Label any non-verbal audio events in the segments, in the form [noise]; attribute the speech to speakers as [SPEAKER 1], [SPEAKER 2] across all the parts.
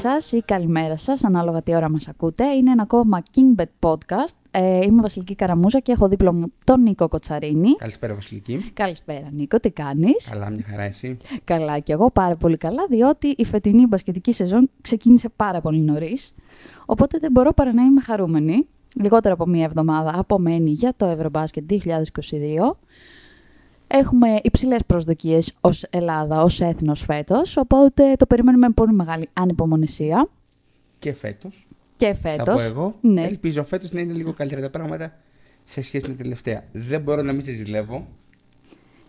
[SPEAKER 1] σας ή καλημέρα σας, ανάλογα τι ώρα μας ακούτε. Είναι ένα ακόμα KingBet podcast. Ε, είμαι Βασιλική Καραμούζα και έχω δίπλα μου τον Νίκο Κοτσαρίνη.
[SPEAKER 2] Καλησπέρα, Βασιλική.
[SPEAKER 1] Καλησπέρα, Νίκο. Τι κάνεις;
[SPEAKER 2] Καλά, μια χαρά εσύ;
[SPEAKER 1] Καλά και εγώ πάρα πολύ καλά, διότι η φετινή μπασκετική σεζόν ξεκίνησε πάρα πολύ νωρίς. Οπότε δεν μπορώ παρά να είμαι χαρούμενη. Λιγότερο από μία εβδομάδα απομένει για το Ευρωμπάσκετ 2022. Έχουμε υψηλές προσδοκίες ως Ελλάδα, ως έθνος φέτος. Οπότε το περιμένουμε με πολύ μεγάλη ανυπομονησία.
[SPEAKER 2] Και φέτος.
[SPEAKER 1] Και φέτος.
[SPEAKER 2] Θα πω εγώ.
[SPEAKER 1] Ναι.
[SPEAKER 2] Ελπίζω φέτος να είναι λίγο καλύτερα τα πράγματα σε σχέση με την τελευταία. Δεν μπορώ να μην σε ζηλεύω.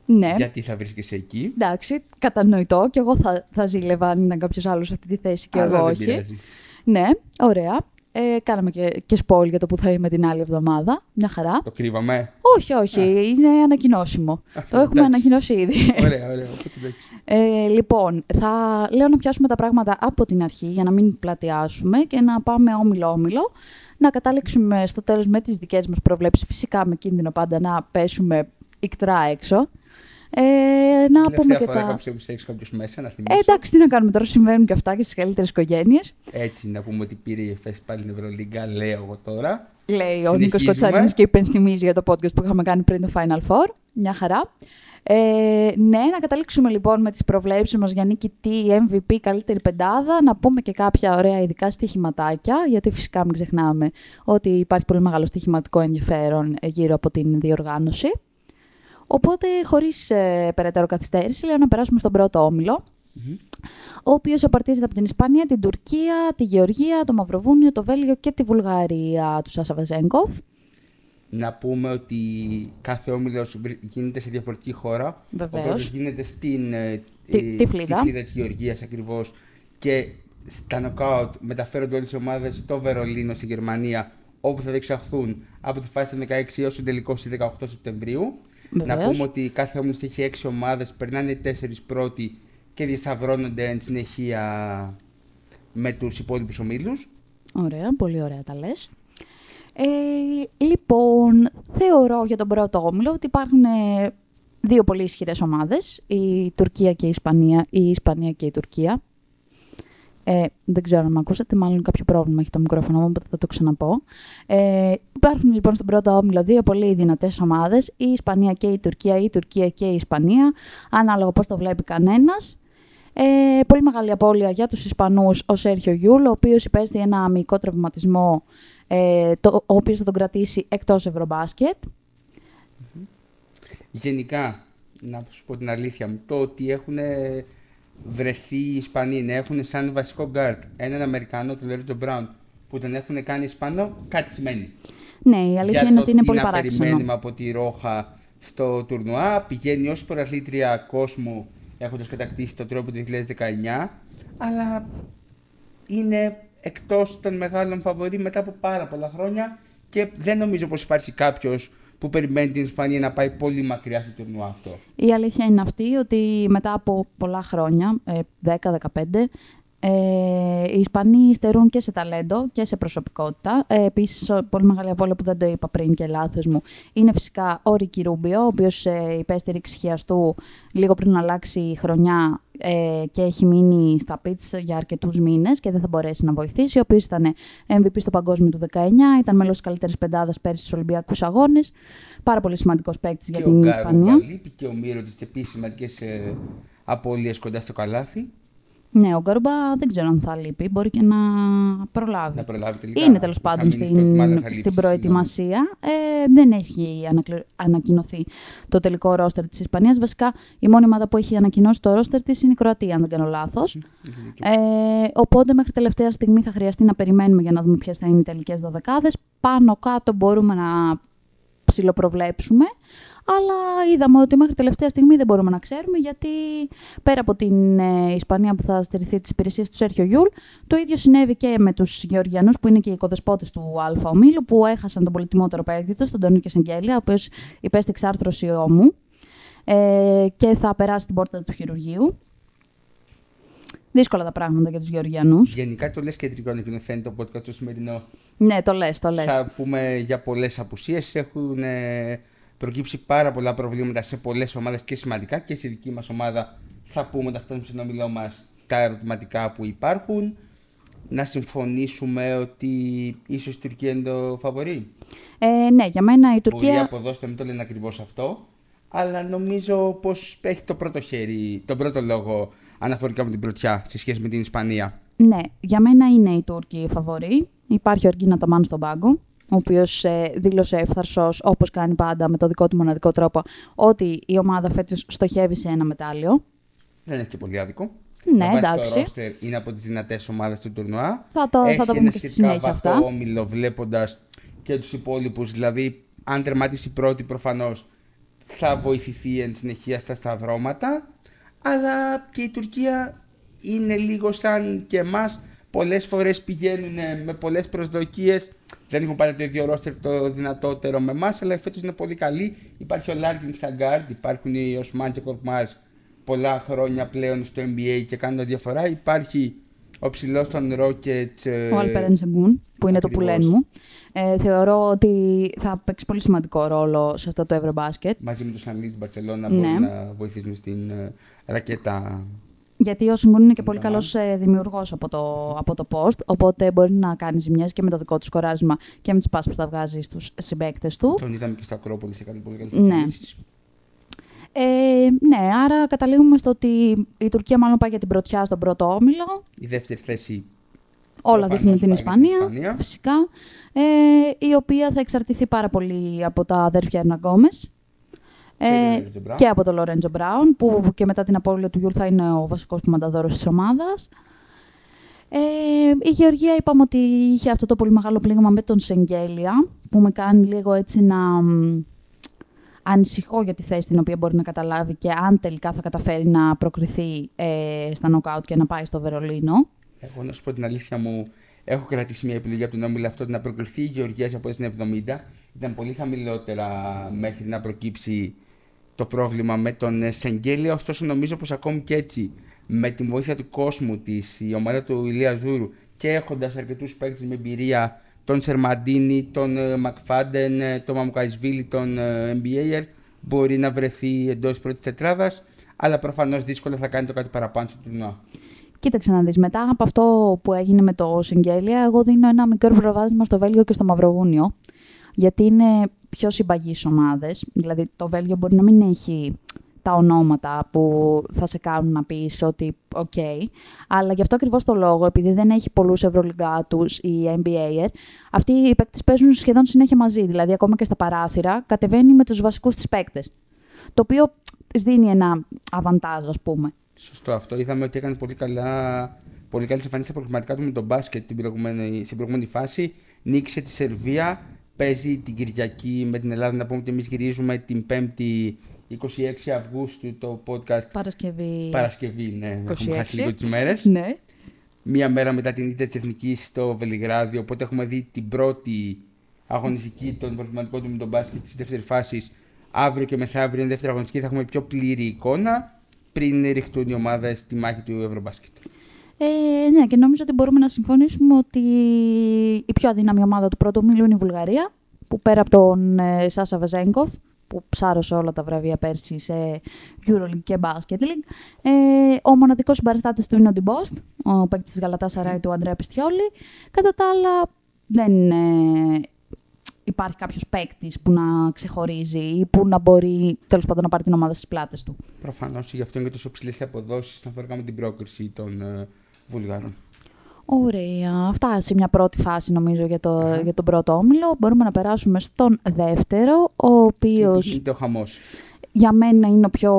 [SPEAKER 1] Ναι.
[SPEAKER 2] Γιατί θα βρίσκεσαι εκεί.
[SPEAKER 1] Εντάξει, κατανοητό. Και εγώ θα, θα ζήλευα αν ήταν κάποιος άλλος σε αυτή τη θέση και
[SPEAKER 2] αλλά
[SPEAKER 1] εγώ
[SPEAKER 2] δεν
[SPEAKER 1] όχι.
[SPEAKER 2] πειράζει.
[SPEAKER 1] Ναι, ωραία. Ε, κάναμε και, και spoil για το που θα είμαι την άλλη εβδομάδα. Μια χαρά.
[SPEAKER 2] Το κρύβαμε;
[SPEAKER 1] Όχι, όχι, είναι ανακοινώσιμο. το έχουμε
[SPEAKER 2] εντάξει.
[SPEAKER 1] ανακοινώσει ήδη.
[SPEAKER 2] ωραία, ωραία. Οπότε εντάξει.
[SPEAKER 1] Ε, λοιπόν, θα λέω να πιάσουμε τα πράγματα από την αρχή για να μην πλατιάσουμε και να πάμε όμιλο-όμιλο. Να καταλήξουμε στο τέλος με τις δικές μας προβλέψεις, φυσικά με κίνδυνο πάντα να πέσουμε ικτρά έξω. Ε, να πούμε
[SPEAKER 2] Τελευταία
[SPEAKER 1] και
[SPEAKER 2] φορά
[SPEAKER 1] τα...
[SPEAKER 2] κάποιο έχεις κάποιος μέσα, να
[SPEAKER 1] Ε,
[SPEAKER 2] θυμίσω.
[SPEAKER 1] εντάξει, τι να κάνουμε τώρα, συμβαίνουν και αυτά και στις καλύτερες οικογένειες.
[SPEAKER 2] Έτσι, να πούμε ότι πήρε η ΕΦΕΣ πάλι την Ευρωλίγκα, λέω εγώ τώρα.
[SPEAKER 1] Λέει ο Νίκος
[SPEAKER 2] Συνεχίζουμε.
[SPEAKER 1] Κοτσαρίνης και υπενθυμίζει για το podcast που είχαμε κάνει πριν το Final Four. Μια χαρά. Ε, ναι, να καταλήξουμε λοιπόν με τις προβλέψεις μας για νικητή, MVP, καλύτερη πεντάδα, να πούμε και κάποια ωραία ειδικά στοιχηματάκια, γιατί φυσικά μην ξεχνάμε ότι υπάρχει πολύ μεγάλο στοιχηματικό ενδιαφέρον ε, γύρω από την διοργάνωση. Οπότε, χωρίς ε, περαιτέρω καθυστέρηση, λέω να περάσουμε στον πρώτο όμιλο,
[SPEAKER 2] Μμμ.
[SPEAKER 1] ο οποίος απαρτίζεται από την Ισπανία, την Τουρκία, τη Γεωργία, το Μαυροβούνιο, το Βέλγιο και τη Βουλγαρία τους Σάσα Βεζέγκοφ.
[SPEAKER 2] Να πούμε ότι κάθε όμιλος γίνεται σε διαφορετική χώρα.
[SPEAKER 1] Βεβαίως.
[SPEAKER 2] Ο πρώτος γίνεται στην ε,
[SPEAKER 1] Τη-
[SPEAKER 2] ε,
[SPEAKER 1] Τυφλίδα.
[SPEAKER 2] Τυφλίδα της Γεωργίας ακριβώς και στα νοκάουτ μεταφέρονται όλες οι ομάδες στο Βερολίνο στη Γερμανία όπου θα διεξαχθούν από τη φάση των 16 έως τον τελικό στις 18 Σεπτεμβρίου. Να
[SPEAKER 1] Βεβαίως.
[SPEAKER 2] πούμε ότι κάθε όμιλος έχει 6 ομάδες, περνάνε οι 4 πρώτοι και διασταυρώνονται εν συνεχεία με τους υπόλοιπους ομίλους.
[SPEAKER 1] Ωραία, πολύ ωραία τα λες. Ε, λοιπόν, θεωρώ για τον πρώτο όμιλο ότι υπάρχουν ε, δύο πολύ ισχυρές ομάδες, η Τουρκία και η Ισπανία, η Ισπανία και η Τουρκία. Ε, δεν ξέρω αν με ακούσατε, μάλλον κάποιο πρόβλημα έχει το μικρόφωνο μου, οπότε θα το ξαναπώ. Ε, υπάρχουν λοιπόν στον πρώτο όμιλο δύο πολύ δυνατές ομάδες, η Ισπανία και η Τουρκία, η Τουρκία και η Ισπανία, ανάλογα πώς το βλέπει κανένας. Ε, πολύ μεγάλη απώλεια για τους Ισπανούς ο Σέρχιο Γιούλ, ο οποίος υπέστη ένα μυϊκό τραυματισμό, ε, το, ο οποίος θα τον κρατήσει εκτός Ευρωμπάσκετ.
[SPEAKER 2] Γενικά, να σου πω την αλήθεια μου, το ότι έχουν βρεθεί οι Ισπανοί να έχουν σαν βασικό γκαρντ έναν Αμερικανό, τον Λορέντζο Μπράουν, που τον έχουν κάνει Ισπανό, κάτι σημαίνει.
[SPEAKER 1] Ναι, η αλήθεια
[SPEAKER 2] Για
[SPEAKER 1] είναι
[SPEAKER 2] το
[SPEAKER 1] ότι είναι
[SPEAKER 2] τι
[SPEAKER 1] πολύ
[SPEAKER 2] να
[SPEAKER 1] παράξενο.
[SPEAKER 2] περιμένουμε από τη Ρόχα στο τουρνουά, πηγαίνει ως πρωταθλήτρια κόσμου έχοντας κατακτήσει το τρόπο του 2019, αλλά είναι εκτός των μεγάλων φαβορή μετά από πάρα πολλά χρόνια και δεν νομίζω πως υπάρχει κάποιος που περιμένει την Ισπανία να πάει πολύ μακριά στο τουρνουά αυτό;
[SPEAKER 1] Η αλήθεια είναι αυτή ότι μετά από πολλά χρόνια, ε, 10-15, ε, οι Ισπανοί στερούν και σε ταλέντο και σε προσωπικότητα. Ε, Επίσης, πολύ μεγάλη απώλεια που δεν το είπα πριν και λάθος μου είναι φυσικά ο Ρίκι Ρούμπιο, ο οποίος ε, υπέστη ρήξη χιαστού λίγο πριν αλλάξει η χρονιά ε, και έχει μείνει στα πίτς για αρκετούς μήνες και δεν θα μπορέσει να βοηθήσει, ο οποίος ήταν MVP στο παγκόσμιο του 19, ήταν μέλος της καλύτερης πεντάδας πέρσι στους Ολυμπιακούς Αγώνες, πάρα πολύ σημαντικός παίκτης για
[SPEAKER 2] και
[SPEAKER 1] την
[SPEAKER 2] ο
[SPEAKER 1] Ισπανία.
[SPEAKER 2] Γκάρου λείπει και ο Μύρο της επίσης σημαντικές ε, απώλειες κοντά στο καλάθι.
[SPEAKER 1] Ναι, ο Γκαρούμπα δεν ξέρω αν θα λείπει. Μπορεί και να προλάβει.
[SPEAKER 2] Να προλάβει τελικά.
[SPEAKER 1] Είναι τέλος
[SPEAKER 2] Θα
[SPEAKER 1] πάντων
[SPEAKER 2] μείνει στο
[SPEAKER 1] στην,
[SPEAKER 2] ότι μάλλον θα
[SPEAKER 1] στην
[SPEAKER 2] λείψει,
[SPEAKER 1] προετοιμασία. Ε, δεν έχει ανακλη- ανακοινωθεί το τελικό ρόστερ της Ισπανίας. Βασικά, η μόνη ομάδα που έχει ανακοινώσει το ρόστερ της είναι η Κροατία, αν δεν κάνω λάθος.
[SPEAKER 2] Έχεις δίκιο.
[SPEAKER 1] Ε, οπότε, μέχρι τελευταία στιγμή θα χρειαστεί να περιμένουμε για να δούμε ποιες θα είναι οι τελικές δωδεκάδες. Πάνω κάτω μπορούμε να ψιλοπροβλέψουμε. Αλλά είδαμε ότι μέχρι τελευταία στιγμή δεν μπορούμε να ξέρουμε γιατί πέρα από την ε, Ισπανία που θα στερηθεί τις υπηρεσίες του Σέρχιο Γιούλ, το ίδιο συνέβη και με τους Γεωργιανούς που είναι και οι οικοδεσπότες του Α ομίλου που έχασαν τον πολυτιμότερο παίκτη τους, τον Τονίκη Σεγγέλια, ο οποίος υπέστη εξάρθρωση ώμου ε, και θα περάσει την πόρτα του χειρουργείου. Δύσκολα τα πράγματα για τους Γεωργιανούς.
[SPEAKER 2] Γενικά το λες κεντρικό ανακοινωθέν το podcast το σημερινό.
[SPEAKER 1] Ναι, το λες, το λες.
[SPEAKER 2] Θα πούμε για πολλές απουσίες. Έχουν ε, προκύψει πάρα πολλά προβλήματα σε πολλές ομάδες και σημαντικά και στη δική μας ομάδα θα πούμε όταν φτάσουμε στον ομιλό μας τα ερωτηματικά που υπάρχουν. να συμφωνήσουμε ότι ίσως η Τουρκία είναι το φαβορή.
[SPEAKER 1] Ε, ναι, για μένα η Τουρκία...
[SPEAKER 2] Μπορεί αποδόστε, μην το λένε ακριβώς αυτό, αλλά νομίζω πως έχει το πρώτο χέρι, τον πρώτο λόγο αναφορικά με την πρωτιά σε σχέση με την Ισπανία.
[SPEAKER 1] Ναι, για μένα είναι η Τούρκοι φαβορή. Υπάρχει ο Αργίνα Ταμάν στον πάγκο, ο οποίος ε, δήλωσε εύθαρσο, όπως κάνει πάντα με το δικό του μοναδικό τρόπο, ότι η ομάδα φέτος στοχεύει σε ένα μετάλλιο.
[SPEAKER 2] Δεν έχει και πολύ άδικο.
[SPEAKER 1] Ναι, εντάξει.
[SPEAKER 2] Το ρόστερ είναι από τις δυνατές ομάδες του τουρνουά.
[SPEAKER 1] Θα το,
[SPEAKER 2] έχει
[SPEAKER 1] θα το πούμε και στη συνέχεια αυτά.
[SPEAKER 2] όμιλο βλέποντας και τους υπόλοιπους. Δηλαδή, αν τερματίσει πρώτη, προφανώς θα βοηθηθεί εν συνεχεία στα σταυρώματα. Αλλά και η Τουρκία είναι λίγο σαν και εμάς. Πολλές φορές πηγαίνουν με πολλές προσδοκίες. Δεν έχουν πάρει το ίδιο ρόστερ το δυνατότερο με εμάς, αλλά φέτος είναι πολύ καλή. Υπάρχει ο Λάρκιν σαν γκαρντ, υπάρχουν οι Οσμάν και Κορκμάζ πολλά χρόνια πλέον στο NBA και κάνουν διαφορά. Υπάρχει ο ψηλός των Rockets.
[SPEAKER 1] Ο Αλπερέν Σεγκούν, που είναι το πουλέν μου. Ε, θεωρώ ότι θα παίξει πολύ σημαντικό ρόλο σε αυτό το Ευρωμπάσκετ.
[SPEAKER 2] Μαζί με τον Σανλί του Μπαρσελόνα ναι. μπορεί να βοηθήσουν στην ε, ρακέτα.
[SPEAKER 1] Γιατί ο Σιγκούν είναι και πολύ καλός ε, δημιουργός από το, από το post. Οπότε μπορεί να κάνει ζημιές και με το δικό του σκοράρισμα και με τις πάσεις που θα βγάζει στους συμπαίκτες του.
[SPEAKER 2] Τον είδαμε και στα Ακρόπολη σε κάτι πολύ καλές
[SPEAKER 1] ναι. Ε, ναι, άρα καταλήγουμε στο ότι η Τουρκία μάλλον πάει για την πρωτιά στον πρώτο όμιλο.
[SPEAKER 2] Η δεύτερη θέση.
[SPEAKER 1] Όλα δείχνουν την Ισπανία, φυσικά. Ε, η οποία θα εξαρτηθεί πάρα πολύ από τα αδέρφια Ερναγκόμε. Ε, και από τον Λορέντζο Μπράουν, που και μετά την απώλεια του Γιούλ θα είναι ο βασικός κομμανταδόρος της ομάδας. Ε, η Γεωργία είπαμε ότι είχε αυτό το πολύ μεγάλο πλήγμα με τον Σεγγέλια, που με κάνει λίγο έτσι να ανησυχώ για τη θέση την οποία μπορεί να καταλάβει και αν τελικά θα καταφέρει να προκριθεί ε, στα νοκάουτ και να πάει στο Βερολίνο.
[SPEAKER 2] Εγώ να σου πω την αλήθεια μου, έχω κρατήσει μια επιλογή από τον Όμιλο αυτό να προκριθεί η Γεωργία από την 70. Ήταν πολύ χαμηλότερα μέχρι να προκύψει το πρόβλημα με τον Σεγγέλια. Ωστόσο, νομίζω πως ακόμη και έτσι, με τη βοήθεια του κόσμου της, η ομάδα του Ηλία Ζούρου και έχοντας αρκετούς παίκτες με εμπειρία τον Σερμαντίνη, τον ε, Μακφάντεν, ε, τον Μαμουκαϊσβίλη, τον ε, NBA, μπορεί να βρεθεί εντός πρώτης τετράδας, αλλά προφανώς δύσκολα θα κάνει το κάτι παραπάνω στο τουρνουά.
[SPEAKER 1] Κοίταξε να δεις. Μετά από αυτό που έγινε με το Σενγκέλια, εγώ δίνω ένα μικρό προβάδισμα στο Βέλγιο και στο Μαυροβούνιο. Γιατί είναι πιο συμπαγείς ομάδες. Δηλαδή, το Βέλγιο μπορεί να μην έχει τα ονόματα που θα σε κάνουν να πεις ότι οκ. Αλλά γι' αυτό ακριβώς το λόγο, επειδή δεν έχει πολλούς Ευρωλιγκάτους ή NBA, αυτοί οι παίκτες παίζουν σχεδόν συνέχεια μαζί. Δηλαδή, ακόμα και στα παράθυρα, κατεβαίνει με τους βασικούς της παίκτες. Το οποίο της δίνει ένα αβαντάζ, ας πούμε.
[SPEAKER 2] Σωστό αυτό. Είδαμε ότι έκανε πολύ καλά. Πολύ καλή εμφανίσεις στα προγραμματικά του με τον μπάσκετ την προηγούμενη, στην προηγούμενη φάση. Νίκησε τη Σερβία. Παίζει την Κυριακή με την Ελλάδα. Να πούμε ότι εμείς γυρίζουμε την Πέμπτη 26 Αυγούστου το podcast.
[SPEAKER 1] Παρασκευή.
[SPEAKER 2] Παρασκευή, ναι. 26. Έχουμε χάσει λίγο τις μέρες.
[SPEAKER 1] Ναι.
[SPEAKER 2] Μία μέρα μετά την ήττα της Εθνικής στο Βελιγράδι. Οπότε έχουμε δει την πρώτη αγωνιστική των προβληματικών του με τον μπάσκετ τη δεύτερη φάση. Αύριο και μεθαύριο, είναι δεύτερη αγωνιστική, θα έχουμε πιο πλήρη εικόνα πριν ρηχτούν οι ομάδες στη μάχη του Ευρωμπάσκετ.
[SPEAKER 1] Ε, ναι, και νομίζω ότι μπορούμε να συμφωνήσουμε ότι η πιο αδύναμη ομάδα του πρώτου μήλου είναι η Βουλγαρία, που πέρα από τον ε, Σάσα Βεζέγκοφ, που ψάρωσε όλα τα βραβεία πέρσι σε EuroLeague και Basket League. Ε, ο μοναδικός συμπαραστάτης του είναι ο Ντιμπόστ, ο παίκτης της Γαλατά Σαράι του Αντρέα Πιστιόλη. Κατά τα άλλα, δεν ε, υπάρχει κάποιος παίκτης που να ξεχωρίζει ή που να μπορεί τέλος πάντων να πάρει την ομάδα στις πλάτες του.
[SPEAKER 2] Προφανώς, γι' αυτό είναι και τόσο ψηλές αποδόσεις αναφορικά με την πρόκριση των ε, Βουλγάρων.
[SPEAKER 1] Ωραία. Αυτά σε μια πρώτη φάση νομίζω για, το, για τον πρώτο όμιλο. Μπορούμε να περάσουμε στον δεύτερο, ο οποίος...
[SPEAKER 2] Είναι το χαμός.
[SPEAKER 1] Για μένα είναι ο πιο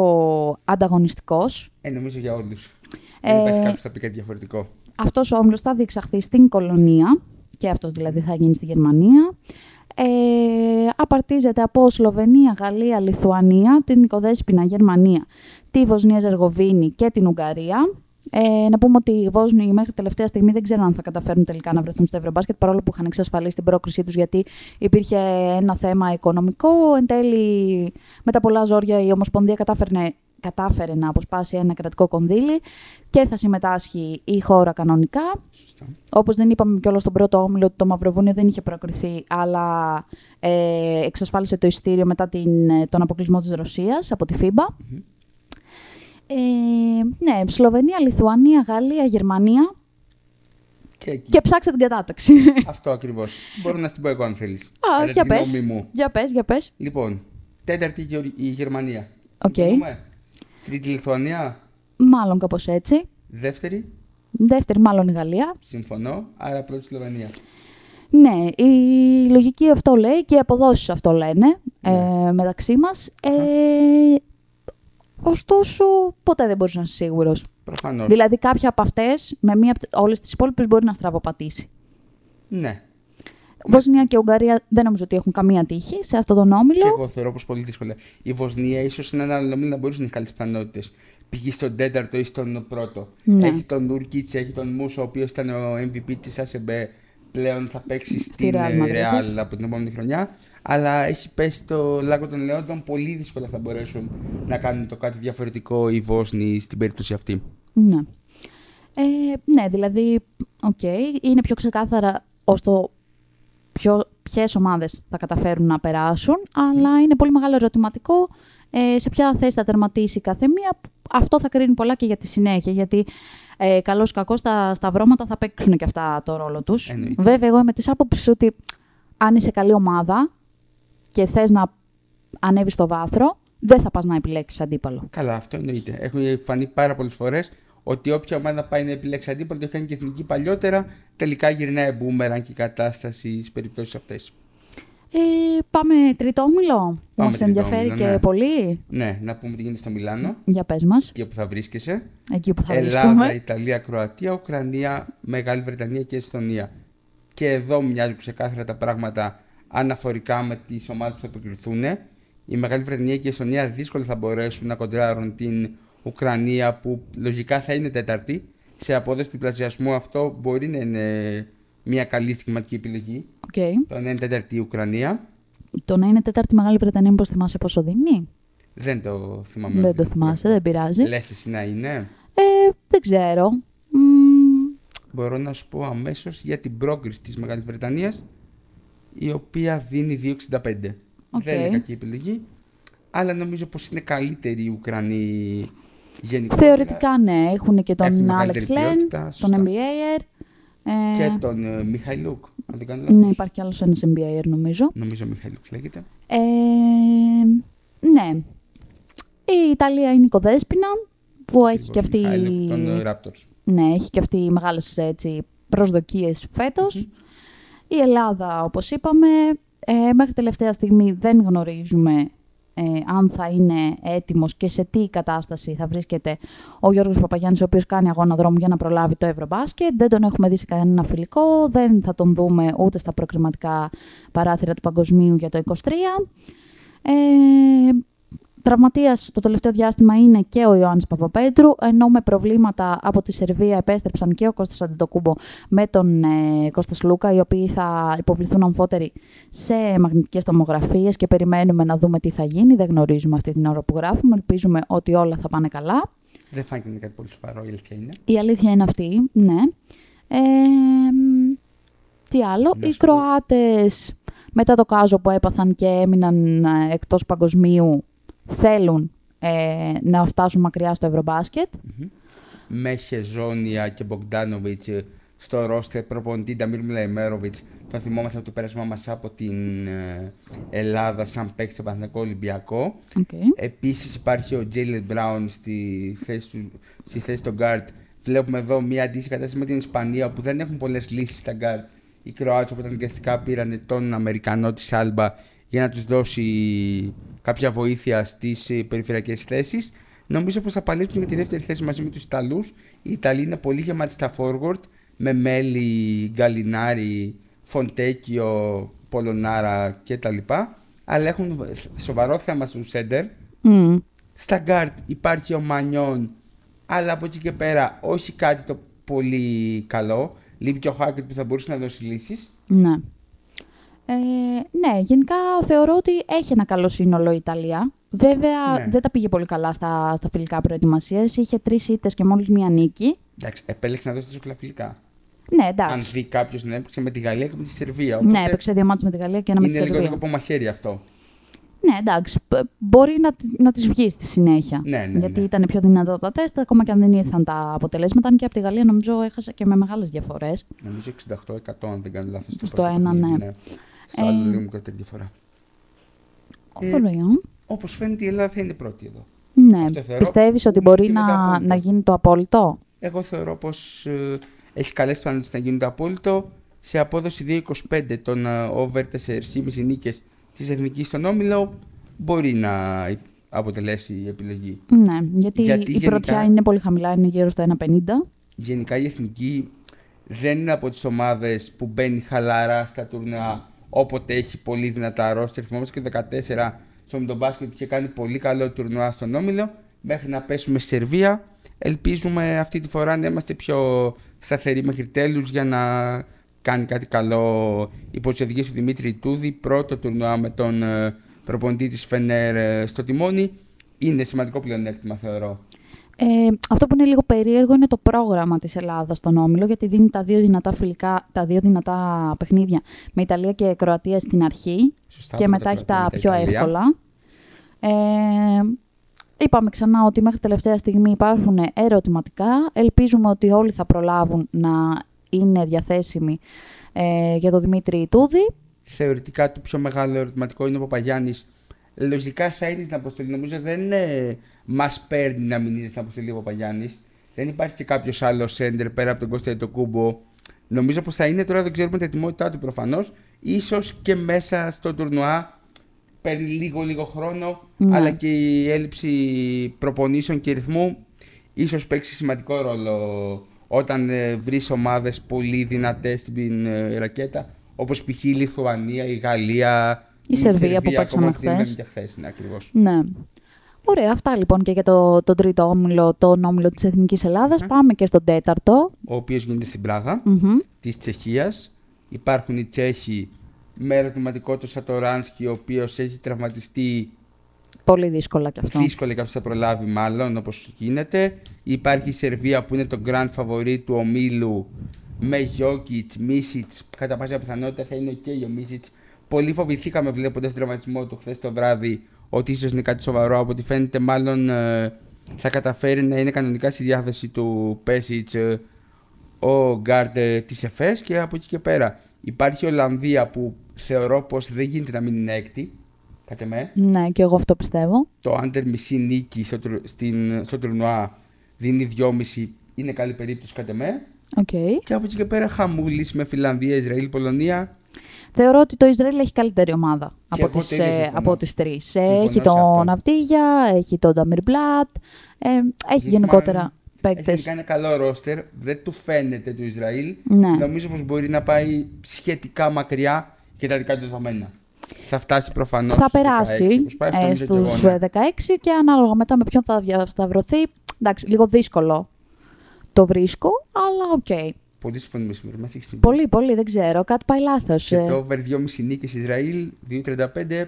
[SPEAKER 1] ανταγωνιστικός.
[SPEAKER 2] Ε, νομίζω για όλους. Ε, Δεν υπάρχει κάποιος που θα πει κάτι διαφορετικό.
[SPEAKER 1] Αυτός ο όμιλος θα διεξαχθεί στην Κολονία και αυτός δηλαδή θα γίνει στη Γερμανία. Ε, απαρτίζεται από Σλοβενία, Γαλλία, Λιθουανία, την Οικοδέσποινα, Γερμανία, τη Βοσνία Ζεργοβίνη και την Ουγγαρία. Ε, να πούμε ότι οι Βόσνοι μέχρι τελευταία στιγμή δεν ξέρουν αν θα καταφέρουν τελικά να βρεθούν στο Ευρωμπάσκετ, παρόλο που είχαν εξασφαλίσει την πρόκρισή τους, γιατί υπήρχε ένα θέμα οικονομικό. Εν τέλει, με τα πολλά ζόρια, η Ομοσπονδία κατάφερε, κατάφερε να αποσπάσει ένα κρατικό κονδύλι και θα συμμετάσχει η χώρα κανονικά. Όπως δεν είπαμε κιόλας στον πρώτο όμιλο ότι το Μαυροβούνιο δεν είχε προκριθεί, αλλά ε, εξασφάλισε το ειστήριο μετά την, τον αποκλεισμό της Ρωσίας από τη FIBA. Ε, ναι, Σλοβενία, Λιθουανία, Γαλλία, Γερμανία
[SPEAKER 2] Και εκεί.
[SPEAKER 1] Και ψάξτε την κατάταξη.
[SPEAKER 2] Αυτό ακριβώς. Μπορώ να στην πω εγώ αν θέλεις.
[SPEAKER 1] Α, για πες.
[SPEAKER 2] μου.
[SPEAKER 1] για πες, για πες.
[SPEAKER 2] Λοιπόν, τέταρτη η Γεω- η Γερμανία.
[SPEAKER 1] Οκ.
[SPEAKER 2] Συμφωνούμε; Τρίτη η Λιθουανία.
[SPEAKER 1] Μάλλον κάπως έτσι.
[SPEAKER 2] Δεύτερη,
[SPEAKER 1] Δεύτερη μάλλον η Γαλλία.
[SPEAKER 2] συμφωνώ. Άρα πρώτη Σλοβενία.
[SPEAKER 1] Ναι, η λογική αυτό λέει και οι αποδόσεις αυτό λένε ε,
[SPEAKER 2] Ναι.
[SPEAKER 1] μεταξύ μας. Ε, ωστόσο, ποτέ δεν μπορείς να είσαι σίγουρος.
[SPEAKER 2] Προφανώς.
[SPEAKER 1] Δηλαδή κάποια από αυτές, με μία από όλες τις υπόλοιπες μπορεί να στραβοπατήσει.
[SPEAKER 2] Ναι.
[SPEAKER 1] Βοσνία και Ουγγαρία δεν νομίζω ότι έχουν καμία τύχη σε αυτόν τον όμιλο.
[SPEAKER 2] Και εγώ θεωρώ πως πολύ δύσκολα. Η Βοσνία ίσως είναι ένα άλλο όμιλο να μπορείς να έχεις καλές πιθανότητες. Π.χ. στον τέταρτο ή στον πρώτο.
[SPEAKER 1] Ναι.
[SPEAKER 2] Έχει τον Νούρκιτ, έχει τον Μούσο, ο οποίος ήταν ο MVP της ΑΣΕΜΠΕ. Πλέον θα παίξει στην
[SPEAKER 1] Real
[SPEAKER 2] ε,
[SPEAKER 1] Madrid.
[SPEAKER 2] Real από την επόμενη χρονιά. Αλλά έχει πέσει στο λάκκο των Λεόντων. Πολύ δύσκολα θα μπορέσουν να κάνουν το κάτι διαφορετικό οι Βόσνοι στην περίπτωση αυτή.
[SPEAKER 1] Ναι. Ε, ναι, δηλαδή, οκ, είναι πιο ξεκάθαρα ως το ποιο, ποιες ομάδες θα καταφέρουν να περάσουν, αλλά είναι πολύ μεγάλο ερωτηματικό ε, σε ποια θέση θα τερματίσει η κάθε μία. Αυτό θα κρίνει πολλά και για τη συνέχεια, γιατί ε, καλώς ή κακώς τα σταυρώματα θα παίξουν και αυτά το ρόλο τους.
[SPEAKER 2] Εννοείται.
[SPEAKER 1] Βέβαια, εγώ είμαι της άποψης ότι αν είσαι καλή ομάδα και θες να ανέβεις στο βάθρο, δεν θα πας να επιλέξεις αντίπαλο.
[SPEAKER 2] Καλά, αυτό εννοείται. Έχουν φανεί πάρα πολλές φορές ότι όποια ομάδα πάει να επιλέξει αντίπαλο, το έχει κάνει και η εθνική παλιότερα, τελικά γυρνάει μπούμεραν και η κατάσταση στις περιπτώσεις αυτές.
[SPEAKER 1] Ε, πάμε τρίτο όμιλο.
[SPEAKER 2] Πάμε
[SPEAKER 1] Μας
[SPEAKER 2] τρίτο
[SPEAKER 1] ενδιαφέρει
[SPEAKER 2] όμιλο,
[SPEAKER 1] και
[SPEAKER 2] ναι.
[SPEAKER 1] πολύ.
[SPEAKER 2] Ναι, να πούμε τι γίνεται στο Μιλάνο,
[SPEAKER 1] Για πες μας,
[SPEAKER 2] εκεί που θα βρίσκεσαι.
[SPEAKER 1] εκεί που θα
[SPEAKER 2] Ελλάδα,
[SPEAKER 1] βρίσκουμε.
[SPEAKER 2] Ιταλία, Κροατία, Ουκρανία, Μεγάλη Βρετανία και Εστονία. Και εδώ μοιάζουν ξεκάθαρα τα πράγματα αναφορικά με τις ομάδες που θα προκριθούν. Η Μεγάλη Βρετανία και η Εστονία δύσκολα θα μπορέσουν να κοντράρουν την Ουκρανία που λογικά θα είναι τέταρτη. Σε απόδοση διπλασιασμού αυτό μπορεί να είναι μια καλή στοιχηματική επιλογή.
[SPEAKER 1] Οκ.
[SPEAKER 2] Το να είναι τέταρτη η Ουκρανία.
[SPEAKER 1] Το να είναι τέταρτη Μεγάλη Βρετανία, μήπως θυμάσαι πόσο δίνει;
[SPEAKER 2] Δεν το θυμάμαι.
[SPEAKER 1] δεν το θυμάσαι, δεν πειράζει.
[SPEAKER 2] Λες εσύ να είναι;
[SPEAKER 1] Ε, δεν ξέρω. Μμμ,
[SPEAKER 2] Μπορώ να σου πω αμέσως για την πρόκριση της Μεγάλης Βρετανίας, η οποία δίνει 2,65.
[SPEAKER 1] Οκ.
[SPEAKER 2] Δεν είναι κακή επιλογή, αλλά νομίζω πως είναι καλύτερη οι Ουκρανοί γενικότερα.
[SPEAKER 1] Θεωρητικά ναι, έχουν και
[SPEAKER 2] Έχουν
[SPEAKER 1] τον
[SPEAKER 2] μεγαλύτερη
[SPEAKER 1] Alex Len,
[SPEAKER 2] ποιότητα, σωστά.
[SPEAKER 1] τον NBAer. Ε,
[SPEAKER 2] Και τον ε, Μιχαϊλιούκ, αν δεν κάνω λάθος.
[SPEAKER 1] ναι, υπάρχει κι άλλος ένας NBAer νομίζω.
[SPEAKER 2] Νομίζω Μιχαϊλιούκ λέγεται.
[SPEAKER 1] Ε, ναι. Η Ιταλία είναι η Κοδέσποινα, που έχει και αυτή...
[SPEAKER 2] Μιχαηλούκ, τον ε, Raptors.
[SPEAKER 1] Ναι, έχει και αυτή μεγάλες έτσι, προσδοκίες φέτος. Η Ελλάδα, όπως είπαμε, ε, μέχρι τελευταία στιγμή δεν γνωρίζουμε ε, αν θα είναι έτοιμος και σε τι κατάσταση θα βρίσκεται ο Γιώργος Παπαγιάννης, ο οποίος κάνει αγώνα δρόμου για να προλάβει το Ευρωμπάσκετ. Δεν τον έχουμε δει σε κανένα φιλικό, δεν θα τον δούμε ούτε στα προκριματικά παράθυρα του Παγκοσμίου για το 23. Ε, Τραυματίας το τελευταίο διάστημα είναι και ο Ιωάννης Παπαπέτρου, ενώ με προβλήματα από τη Σερβία επέστρεψαν και ο Κώστας Αντιτοκούμπο με τον ε, Κώστας Σλούκα, οι οποίοι θα υποβληθούν αμφότεροι σε μαγνητικές τομογραφίες και περιμένουμε να δούμε τι θα γίνει. Δεν γνωρίζουμε αυτή την ώρα που γράφουμε, ελπίζουμε ότι όλα θα πάνε καλά.
[SPEAKER 2] Δεν φάνηκε να είναι κάτι πολύ σοβαρό, η αλήθεια είναι.
[SPEAKER 1] Η αλήθεια είναι αυτή, ναι. Ε, μ, τι άλλο,
[SPEAKER 2] Να
[SPEAKER 1] οι
[SPEAKER 2] σου πω.
[SPEAKER 1] Κροάτες μετά το κάζο που έπαθαν και έμειναν ε, εκτός παγκοσμίου θέλουν ε, να φτάσουν μακριά στο Ευρωμπάσκετ.
[SPEAKER 2] Μμμ. Με Χεζόνια και Μπογκδάνοβιτ στο ρόστερ προπονητή Νταμίρ Μλαϊμέροβιτς. Τον θυμόμαστε από το πέρασμά μας από την ε, Ελλάδα σαν παίκτης στο Παναθηναϊκό Ολυμπιακό.
[SPEAKER 1] Okay.
[SPEAKER 2] Επίσης υπάρχει ο Τζέιλεν Μπράουν στη θέση, του, στη θέση των Γκάρτ. Βλέπουμε εδώ μια αντίστοιχη κατάσταση με την Ισπανία όπου δεν έχουν πολλές λύσεις στα Γκάρτ. Οι Κροάτε οπότε αναγκαστικά πήραν τον Αμερικανό της Άλμπα για να τους δώσει κάποια βοήθεια στις περιφερειακές θέσεις. Νομίζω πως θα παλέψουν για τη δεύτερη θέση μαζί με τους Ιταλούς. Οι Ιταλοί είναι πολύ γεμάτοι στα forward με Μέλι, Γκαλινάρη, Φοντέκιο, Πολωνάρα κτλ. Αλλά έχουν σοβαρό θέμα στο center.
[SPEAKER 1] Mm.
[SPEAKER 2] Στα guard υπάρχει ο Μανιόν, αλλά από εκεί και πέρα όχι κάτι το πολύ καλό. Λείπει και ο Χάκετ που θα μπορούσε να δώσει λύσεις.
[SPEAKER 1] Ναι. Ε, ναι, γενικά θεωρώ ότι έχει ένα καλό σύνολο η Ιταλία. Βέβαια
[SPEAKER 2] Ναι.
[SPEAKER 1] δεν τα πήγε πολύ καλά στα, στα φιλικά προετοιμασία. Είχε τρεις ήττες και μόλις μία νίκη.
[SPEAKER 2] Εντάξει, επέλεξε να δώσει τόσο κλαφιλικά.
[SPEAKER 1] Ναι,
[SPEAKER 2] Αν
[SPEAKER 1] εντάξει.
[SPEAKER 2] δει κάποιος να έπαιξε με τη Γαλλία και με τη Σερβία.
[SPEAKER 1] Ναι, έπαιξε δύο μάτς με τη Γαλλία και ένα με τη
[SPEAKER 2] είναι λίγο
[SPEAKER 1] Σερβία.
[SPEAKER 2] λίγο από μαχαίρι αυτό.
[SPEAKER 1] Ναι, εντάξει, π- μπορεί να, να τις βγει στη συνέχεια.
[SPEAKER 2] Ναι, ναι,
[SPEAKER 1] γιατί
[SPEAKER 2] ναι.
[SPEAKER 1] ήταν πιο δυνατά τα τεστ, ακόμα και αν δεν ήρθαν τα αποτελέσματα. Αν και από τη Γαλλία νομίζω έχασε και με μεγάλες διαφορές.
[SPEAKER 2] Νομίζω 68% αν δεν κάνω λάθος. το
[SPEAKER 1] Στο
[SPEAKER 2] πρώτο
[SPEAKER 1] ένα,
[SPEAKER 2] παιχνίδι,
[SPEAKER 1] ναι.
[SPEAKER 2] Στο άλλο
[SPEAKER 1] Ε,
[SPEAKER 2] λίγο μικρότερη διαφορά. Ε,
[SPEAKER 1] Ωραία.
[SPEAKER 2] Όπως φαίνεται η Ελλάδα θα είναι πρώτη εδώ.
[SPEAKER 1] Ναι,
[SPEAKER 2] αυτό θεωρώ
[SPEAKER 1] πιστεύεις ότι
[SPEAKER 2] που
[SPEAKER 1] μπορεί
[SPEAKER 2] γίνεται
[SPEAKER 1] να,
[SPEAKER 2] απόλυτο.
[SPEAKER 1] να γίνει το απόλυτο;
[SPEAKER 2] Εγώ θεωρώ πως ε, έχει καλές πιθανότητες να γίνει το απόλυτο. Σε απόδοση 2,25 των ε, over 4,5 νίκες της Εθνικής στον Όμιλο μπορεί να αποτελέσει η επιλογή.
[SPEAKER 1] Ναι, γιατί,
[SPEAKER 2] Γιατί
[SPEAKER 1] η
[SPEAKER 2] γενικά-
[SPEAKER 1] πρωτιά είναι πολύ χαμηλά, είναι γύρω στο 1,50.
[SPEAKER 2] Γενικά η Εθνική δεν είναι από τις ομάδες που μπαίνει χαλαρά στα τουρνουά όποτε έχει πολύ δυνατά ρόστερ. Θυμόμαστε και το 14 στο με τον μπάσκετ είχε κάνει πολύ καλό τουρνουά στον Όμιλο μέχρι να πέσουμε στη Σερβία. Ελπίζουμε αυτή τη φορά να είμαστε πιο σταθεροί μέχρι τέλους για να κάνει κάτι καλό υπό τις οδηγίες του Δημήτρη Τούδη. Πρώτο τουρνουά με τον ε, προπονητή της Φενέρ ε, στο τιμόνι. Είναι σημαντικό πλεονέκτημα θεωρώ.
[SPEAKER 1] Ε, αυτό που είναι λίγο περίεργο είναι το πρόγραμμα της Ελλάδας στον Όμιλο, γιατί δίνει τα δύο δυνατά, φιλικά, τα δύο δυνατά παιχνίδια με Ιταλία και Κροατία στην αρχή
[SPEAKER 2] Σωστά,
[SPEAKER 1] και
[SPEAKER 2] πρώτα
[SPEAKER 1] μετά έχει τα
[SPEAKER 2] κρατάμε
[SPEAKER 1] πιο
[SPEAKER 2] Ιταλία.
[SPEAKER 1] εύκολα. Ε, είπαμε ξανά ότι μέχρι τελευταία στιγμή υπάρχουν ερωτηματικά. Ελπίζουμε ότι όλοι θα προλάβουν να είναι διαθέσιμοι ε, για τον Δημήτρη Τούδη.
[SPEAKER 2] θεωρητικά το πιο μεγάλο ερωτηματικό είναι ο Παπαγιάννης. Λογικά θα είναι στην αποστολή. Νομίζω δεν ε, μας παίρνει να μην είναι στην αποστολή ο Παπαγιάννης. Δεν υπάρχει και κάποιος άλλος σέντερ πέρα από τον Κώστα το Κούμπο. Νομίζω πως θα είναι τώρα, δεν ξέρουμε την ετοιμότητά του προφανώς. σω και μέσα στο τουρνουά παίρνει λίγο λίγο χρόνο,
[SPEAKER 1] Ναι.
[SPEAKER 2] αλλά και η έλλειψη προπονήσεων και ρυθμού ίσως παίξει σημαντικό ρόλο όταν ε, βρεις ομάδες πολύ δυνατές στην ε, ρακέτα, όπως π.χ. η Λιθουανία, η Γαλλία,
[SPEAKER 1] Η Σερβία που παίξαμε
[SPEAKER 2] ακόμα την
[SPEAKER 1] χθες.
[SPEAKER 2] είδαμε και χθες, ναι, ακριβώς.
[SPEAKER 1] Ναι. Ωραία, αυτά λοιπόν και για το, τον τρίτο όμιλο, τον όμιλο της Εθνικής Ελλάδας.
[SPEAKER 2] Μμμ.
[SPEAKER 1] Πάμε και στον τέταρτο.
[SPEAKER 2] Ο οποίος γίνεται στην Πράγα,
[SPEAKER 1] Μμμ.
[SPEAKER 2] της Τσεχίας. Υπάρχουν οι Τσέχοι με ερωτηματικό το Σατοράνσκι, ο οποίος έχει τραυματιστεί
[SPEAKER 1] Πολύ δύσκολα κι αυτό.
[SPEAKER 2] Δύσκολα κάποιο θα προλάβει, μάλλον όπως γίνεται. Υπάρχει η Σερβία που είναι το grand favori του ομίλου με Γιώκητς, Μίσιτς. Κατά πάσα πιθανότητα θα είναι και ο Μίσιτς. Πολύ φοβηθήκαμε βλέποντας τον τραυματισμό του χθες το βράδυ ότι ίσως είναι κάτι σοβαρό. Από ό,τι φαίνεται, μάλλον ε, θα καταφέρει να είναι κανονικά στη διάθεση του Πέσιτς ε, ο γκαρντ ε, της ΕΦΕΣ και από εκεί και πέρα. Υπάρχει η Ολλανδία που θεωρώ πως δεν γίνεται να μην είναι έκτη. Κατ' εμέ
[SPEAKER 1] Ναι, και εγώ αυτό πιστεύω.
[SPEAKER 2] το under μισή νίκη στο, τρου- στην, στο τουρνουά δίνει 2,5 είναι καλή περίπτωση κατ' εμέ.
[SPEAKER 1] Οκ.
[SPEAKER 2] Και από εκεί και πέρα χαμούλης με Φιλανδία, Ισραήλ, Πολωνία.
[SPEAKER 1] Θεωρώ ότι το Ισραήλ έχει καλύτερη ομάδα από
[SPEAKER 2] εγώ
[SPEAKER 1] τις,
[SPEAKER 2] το ίδιο
[SPEAKER 1] ε,
[SPEAKER 2] συμφωνώ.
[SPEAKER 1] από τις τρεις. Ε,
[SPEAKER 2] Συμφωνώ
[SPEAKER 1] έχει
[SPEAKER 2] σε αυτό.
[SPEAKER 1] τον Αβντίγια, έχει τον Ταμίρ Μπλατ, ε, έχει γενικότερα παίκτες.
[SPEAKER 2] Έχει ένα καλό ρόστερ, δεν του φαίνεται του Ισραήλ.
[SPEAKER 1] Ναι.
[SPEAKER 2] Νομίζω πως μπορεί να πάει σχετικά μακριά για τα δικά του δεδομένα. Θα φτάσει προφανώς
[SPEAKER 1] θα
[SPEAKER 2] στους 16,
[SPEAKER 1] περάσει
[SPEAKER 2] όπως πάει, αυτό
[SPEAKER 1] ε,
[SPEAKER 2] νομίζω και εγώ,
[SPEAKER 1] στους
[SPEAKER 2] ναι.
[SPEAKER 1] ε, 16 και ανάλογα μετά με ποιον θα διασταυρωθεί. Εντάξει, λίγο δύσκολο το βρίσκω, αλλά οκ.
[SPEAKER 2] Πολύ συμφωνούμε σήμερα. Μας έχει συμβεί.
[SPEAKER 1] Πολύ, πολύ, δεν ξέρω. Κάτι πάει λάθος.
[SPEAKER 2] Και
[SPEAKER 1] ε.
[SPEAKER 2] το over 2,5 νίκες Ισραήλ, 2,35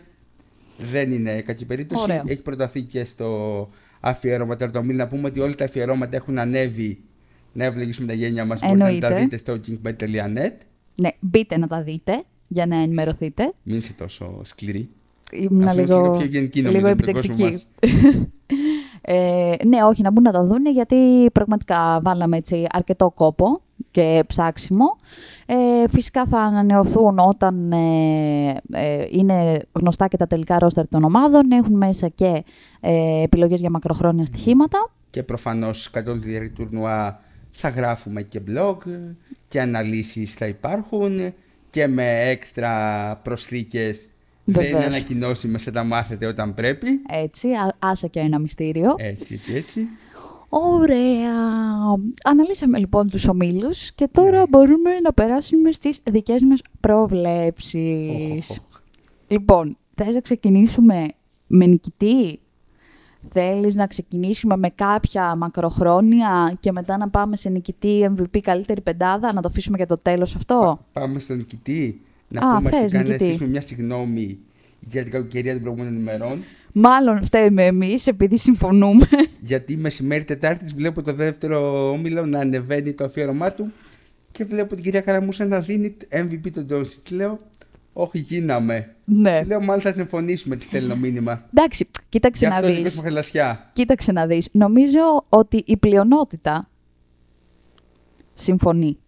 [SPEAKER 2] δεν είναι κακή περίπτωση.
[SPEAKER 1] Ωραίο.
[SPEAKER 2] Έχει προταθεί και στο αφιέρωμα τώρα το Μίλ. Να πούμε ότι όλα τα αφιερώματα έχουν ανέβει. Να ευλογήσουμε τα γένια μας. Μπορείτε να τα
[SPEAKER 1] Εννοείται.
[SPEAKER 2] δείτε στο kingbet.net.
[SPEAKER 1] Ναι, μπείτε να τα δείτε για να ενημερωθείτε.
[SPEAKER 2] Μην είσαι τόσο σκληρή.
[SPEAKER 1] Ήμουν
[SPEAKER 2] Αφού είσαι
[SPEAKER 1] λίγο,
[SPEAKER 2] λίγο πιο γενική νομίζω
[SPEAKER 1] λίγο
[SPEAKER 2] με τον κόσμο
[SPEAKER 1] επιτεκτική. [laughs]
[SPEAKER 2] μας.
[SPEAKER 1] Ε, ναι, όχι, να μπουν να τα δούνε γιατί πραγματικά βάλαμε έτσι αρκετό κόπο και ψάξιμο. Ε, φυσικά θα ανανεωθούν όταν ε, ε, είναι γνωστά και τα τελικά ρόστερ των ομάδων. Έχουν μέσα και ε, επιλογές για μακροχρόνια στοιχήματα.
[SPEAKER 2] Και προφανώς κατ' όλη τη διάρκεια του τουρνουά θα γράφουμε και blog και αναλύσεις θα υπάρχουν και με έξτρα προσθήκες. Δεν είναι
[SPEAKER 1] Βεβαίως.
[SPEAKER 2] ανακοινώσιμες, θα τα μάθετε όταν πρέπει.
[SPEAKER 1] Έτσι, α, άσε και ένα μυστήριο.
[SPEAKER 2] Έτσι, έτσι, έτσι.
[SPEAKER 1] Ωραία. Αναλύσαμε λοιπόν τους ομίλους και τώρα
[SPEAKER 2] Ναι.
[SPEAKER 1] μπορούμε να περάσουμε στις δικές μας προβλέψεις.
[SPEAKER 2] Οχ, οχ.
[SPEAKER 1] Λοιπόν, θες να ξεκινήσουμε με νικητή, θέλεις να ξεκινήσουμε με κάποια μακροχρόνια και μετά να πάμε σε νικητή MVP καλύτερη πεντάδα, να το αφήσουμε για το τέλος αυτό;
[SPEAKER 2] Πάμε στον νικητή. Να
[SPEAKER 1] Α,
[SPEAKER 2] πούμε
[SPEAKER 1] θες,
[SPEAKER 2] αρχικά να
[SPEAKER 1] νικητή.
[SPEAKER 2] ζητήσουμε μια συγγνώμη για την κακοκαιρία των προηγούμενων ημερών.
[SPEAKER 1] Μάλλον φταίμε εμείς επειδή συμφωνούμε.
[SPEAKER 2] Γιατί μεσημέρι Τετάρτης βλέπω το δεύτερο όμιλο να ανεβαίνει το αφιέρωμά του και βλέπω την κυρία Καραμούσα να δίνει MVP τον Τζόνσιτ. Λέω, Όχι, γίναμε.
[SPEAKER 1] Ναι.
[SPEAKER 2] Σου λέω, μάλλον θα συμφωνήσουμε, της στέλνω μήνυμα.
[SPEAKER 1] Εντάξει, κοίταξε
[SPEAKER 2] Γι'
[SPEAKER 1] να
[SPEAKER 2] αυτό
[SPEAKER 1] δεις.
[SPEAKER 2] ζητήσουμε χελασιά.
[SPEAKER 1] Κοίταξε να δεις. Νομίζω ότι η πλειονότητα συμφωνεί.